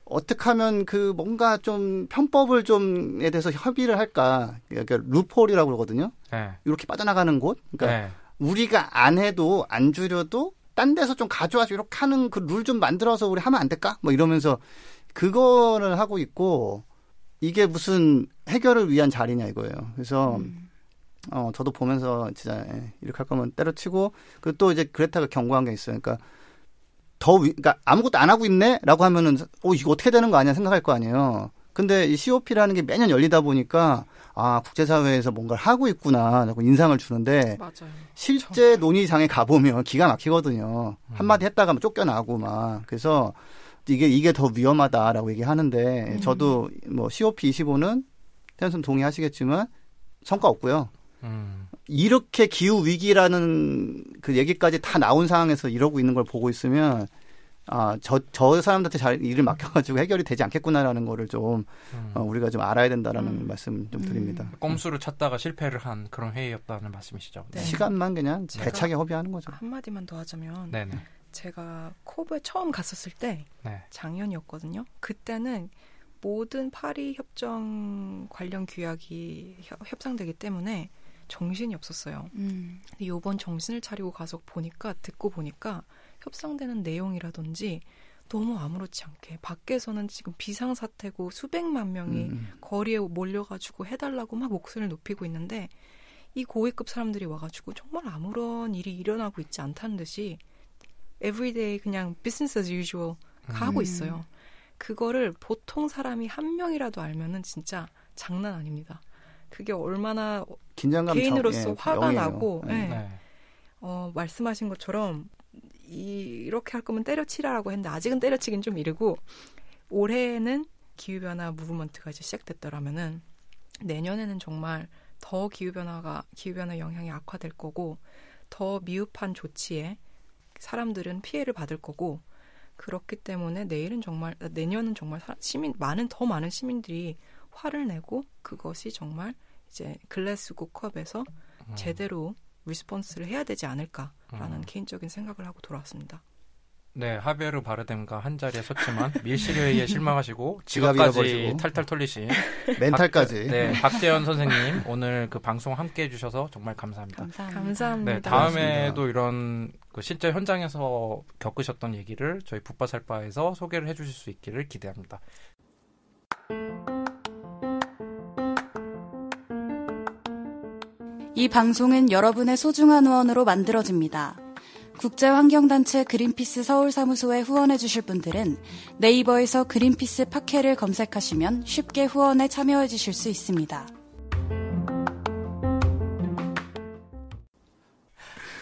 어떻게 하면 그 뭔가 좀 편법을 좀에 대해서 협의를 할까 그러니까 루폴이라고 그러거든요. 네. 이렇게 빠져나가는 곳. 그러니까 네. 우리가 안 해도 안 줄여도 딴 데서 좀 가져와서 이렇게 하는 그 룰 좀 만들어서 우리 하면 안 될까? 뭐 이러면서 그거를 하고 있고 이게 무슨 해결을 위한 자리냐 이거예요. 그래서 음. 어 저도 보면서 진짜 예, 이렇게 할 거면 때려치고 그리고 또 이제 그레타가 경고한 게 있어요. 그러니까 더 위, 그러니까 아무것도 안 하고 있네라고 하면은 어 이거 어떻게 되는 거 아니야 생각할 거 아니에요. 근데 이 COP라는 게 매년 열리다 보니까 아 국제사회에서 뭔가를 하고 있구나 라고 인상을 주는데 맞아요. 실제 논의장에 가보면 기가 막히거든요. 음. 한마디 했다가 막 쫓겨나고 막 그래서 이게 이게 더 위험하다라고 얘기하는데 음. 저도 뭐 COP 25는 태연선 동의하시겠지만 성과 없고요. 음. 이렇게 기후 위기라는 그 얘기까지 다 나온 상황에서 이러고 있는 걸 보고 있으면 아, 저, 저 사람들한테 잘 일을 맡겨가지고 해결이 되지 않겠구나라는 거를 좀, 음. 어, 우리가 좀 알아야 된다라는 음. 말씀 좀 드립니다. 음. 꼼수를 찾다가 실패를 한 그런 회의였다는 말씀이시죠. 네. 시간만 그냥 대차게 허비하는 거죠. 한마디만 더 하자면. 네네. 제가 코브에 처음 갔었을 때, 네. 작년이었거든요. 그때는 모든 파리 협정 관련 규약이 협상되기 때문에 정신이 없었어요. 음. 근데 요번 정신을 차리고 가서 보니까, 듣고 보니까, 협상되는 내용이라든지 너무 아무렇지 않게 밖에서는 지금 비상사태고 수백만 명이 음, 음. 거리에 몰려가지고 해달라고 막 목소리를 높이고 있는데 이 고위급 사람들이 와가지고 정말 아무런 일이 일어나고 있지 않다는 듯이 everyday 그냥 business as usual 하고 음. 있어요. 그거를 보통 사람이 한 명이라도 알면은 진짜 장난 아닙니다. 그게 얼마나 개인으로서 참, 예, 화가 영예요. 나고 네. 네. 어, 말씀하신 것처럼 이, 이렇게 할 거면 때려치라라고 했는데 아직은 때려치긴 좀 이르고 올해는 기후변화 무브먼트가 이제 시작됐더라면은 내년에는 정말 더 기후변화가 기후변화 영향이 악화될 거고 더 미흡한 조치에 사람들은 피해를 받을 거고 그렇기 때문에 내일은 정말 내년은 정말 시민 많은 더 많은 시민들이 화를 내고 그것이 정말 이제 글래스고 COP에서 음. 제대로 response를 해야 되지 않을까라는 음. 개인적인 생각을 하고 돌아왔습니다. 네, 하비에르 바르뎀과 한 자리에 섰지만 밀실회의에 실망하시고 지갑까지 탈탈 털리신 멘탈까지. 박, 네, 박재현 선생님 오늘 그 방송 함께 해주셔서 정말 감사합니다. 감사합니다. 감사합니다. 네, 다음에도 이런 그 실제 현장에서 겪으셨던 얘기를 저희 붓바살바에서 소개를 해주실 수 있기를 기대합니다. 이 방송은 여러분의 소중한 후원으로 만들어집니다. 국제환경단체 그린피스 서울사무소에 후원해주실 분들은 네이버에서 그린피스 파케를 검색하시면 쉽게 후원에 참여해주실 수 있습니다.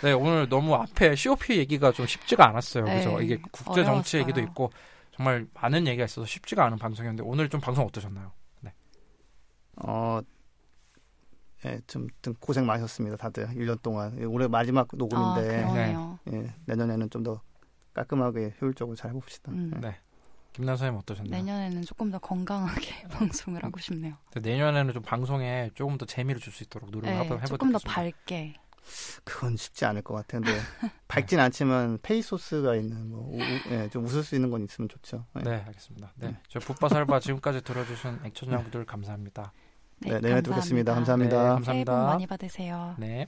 네, 오늘 너무 앞에 COP 얘기가 좀 쉽지가 않았어요. 네, 그래서 이게 국제 정치 얘기도 있고 정말 많은 얘기가 있어서 쉽지가 않은 방송이었는데 오늘 좀 방송 어떠셨나요? 네. 어, 예, 좀, 좀 고생 많으셨습니다, 다들. 1년 동안. 예, 올해 마지막 녹음인데. 아, 네. 예, 내년에는 좀 더 깔끔하게 효율적으로 잘 해봅시다. 음. 네. 네. 선생님 어떠셨나요? 내년에는 조금 더 건강하게 방송을 하고 싶네요. 내년에는 좀 방송에 조금 더 재미를 줄 수 있도록 노력을 네, 한번 해보겠습니다. 조금 더 밝게. 그건 쉽지 않을 것 같은데 밝진 네. 않지만 페이소스가 있는 뭐 우, 예, 좀 웃을 수 있는 건 있으면 좋죠. 네, 네 알겠습니다. 네, 네. 저 붓바살바 지금까지 들어주신 액천장분들 감사합니다. 네, 네 내년에 뵙겠습니다. 감사합니다. 네, 감사합니다. 새해 복 많이 받으세요. 네.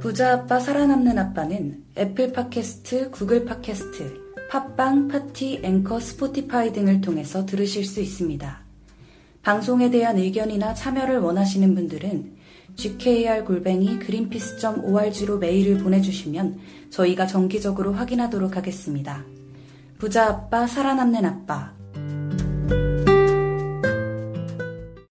부자 아빠 살아남는 아빠는 애플 팟캐스트, 구글 팟캐스트, 팟빵, 파티, 앵커, 스포티파이 등을 통해서 들으실 수 있습니다. 방송에 대한 의견이나 참여를 원하시는 분들은 gkr-골뱅이 greenpeace.org로 메일을 보내주시면 저희가 정기적으로 확인하도록 하겠습니다. 부자 아빠, 살아남는 아빠,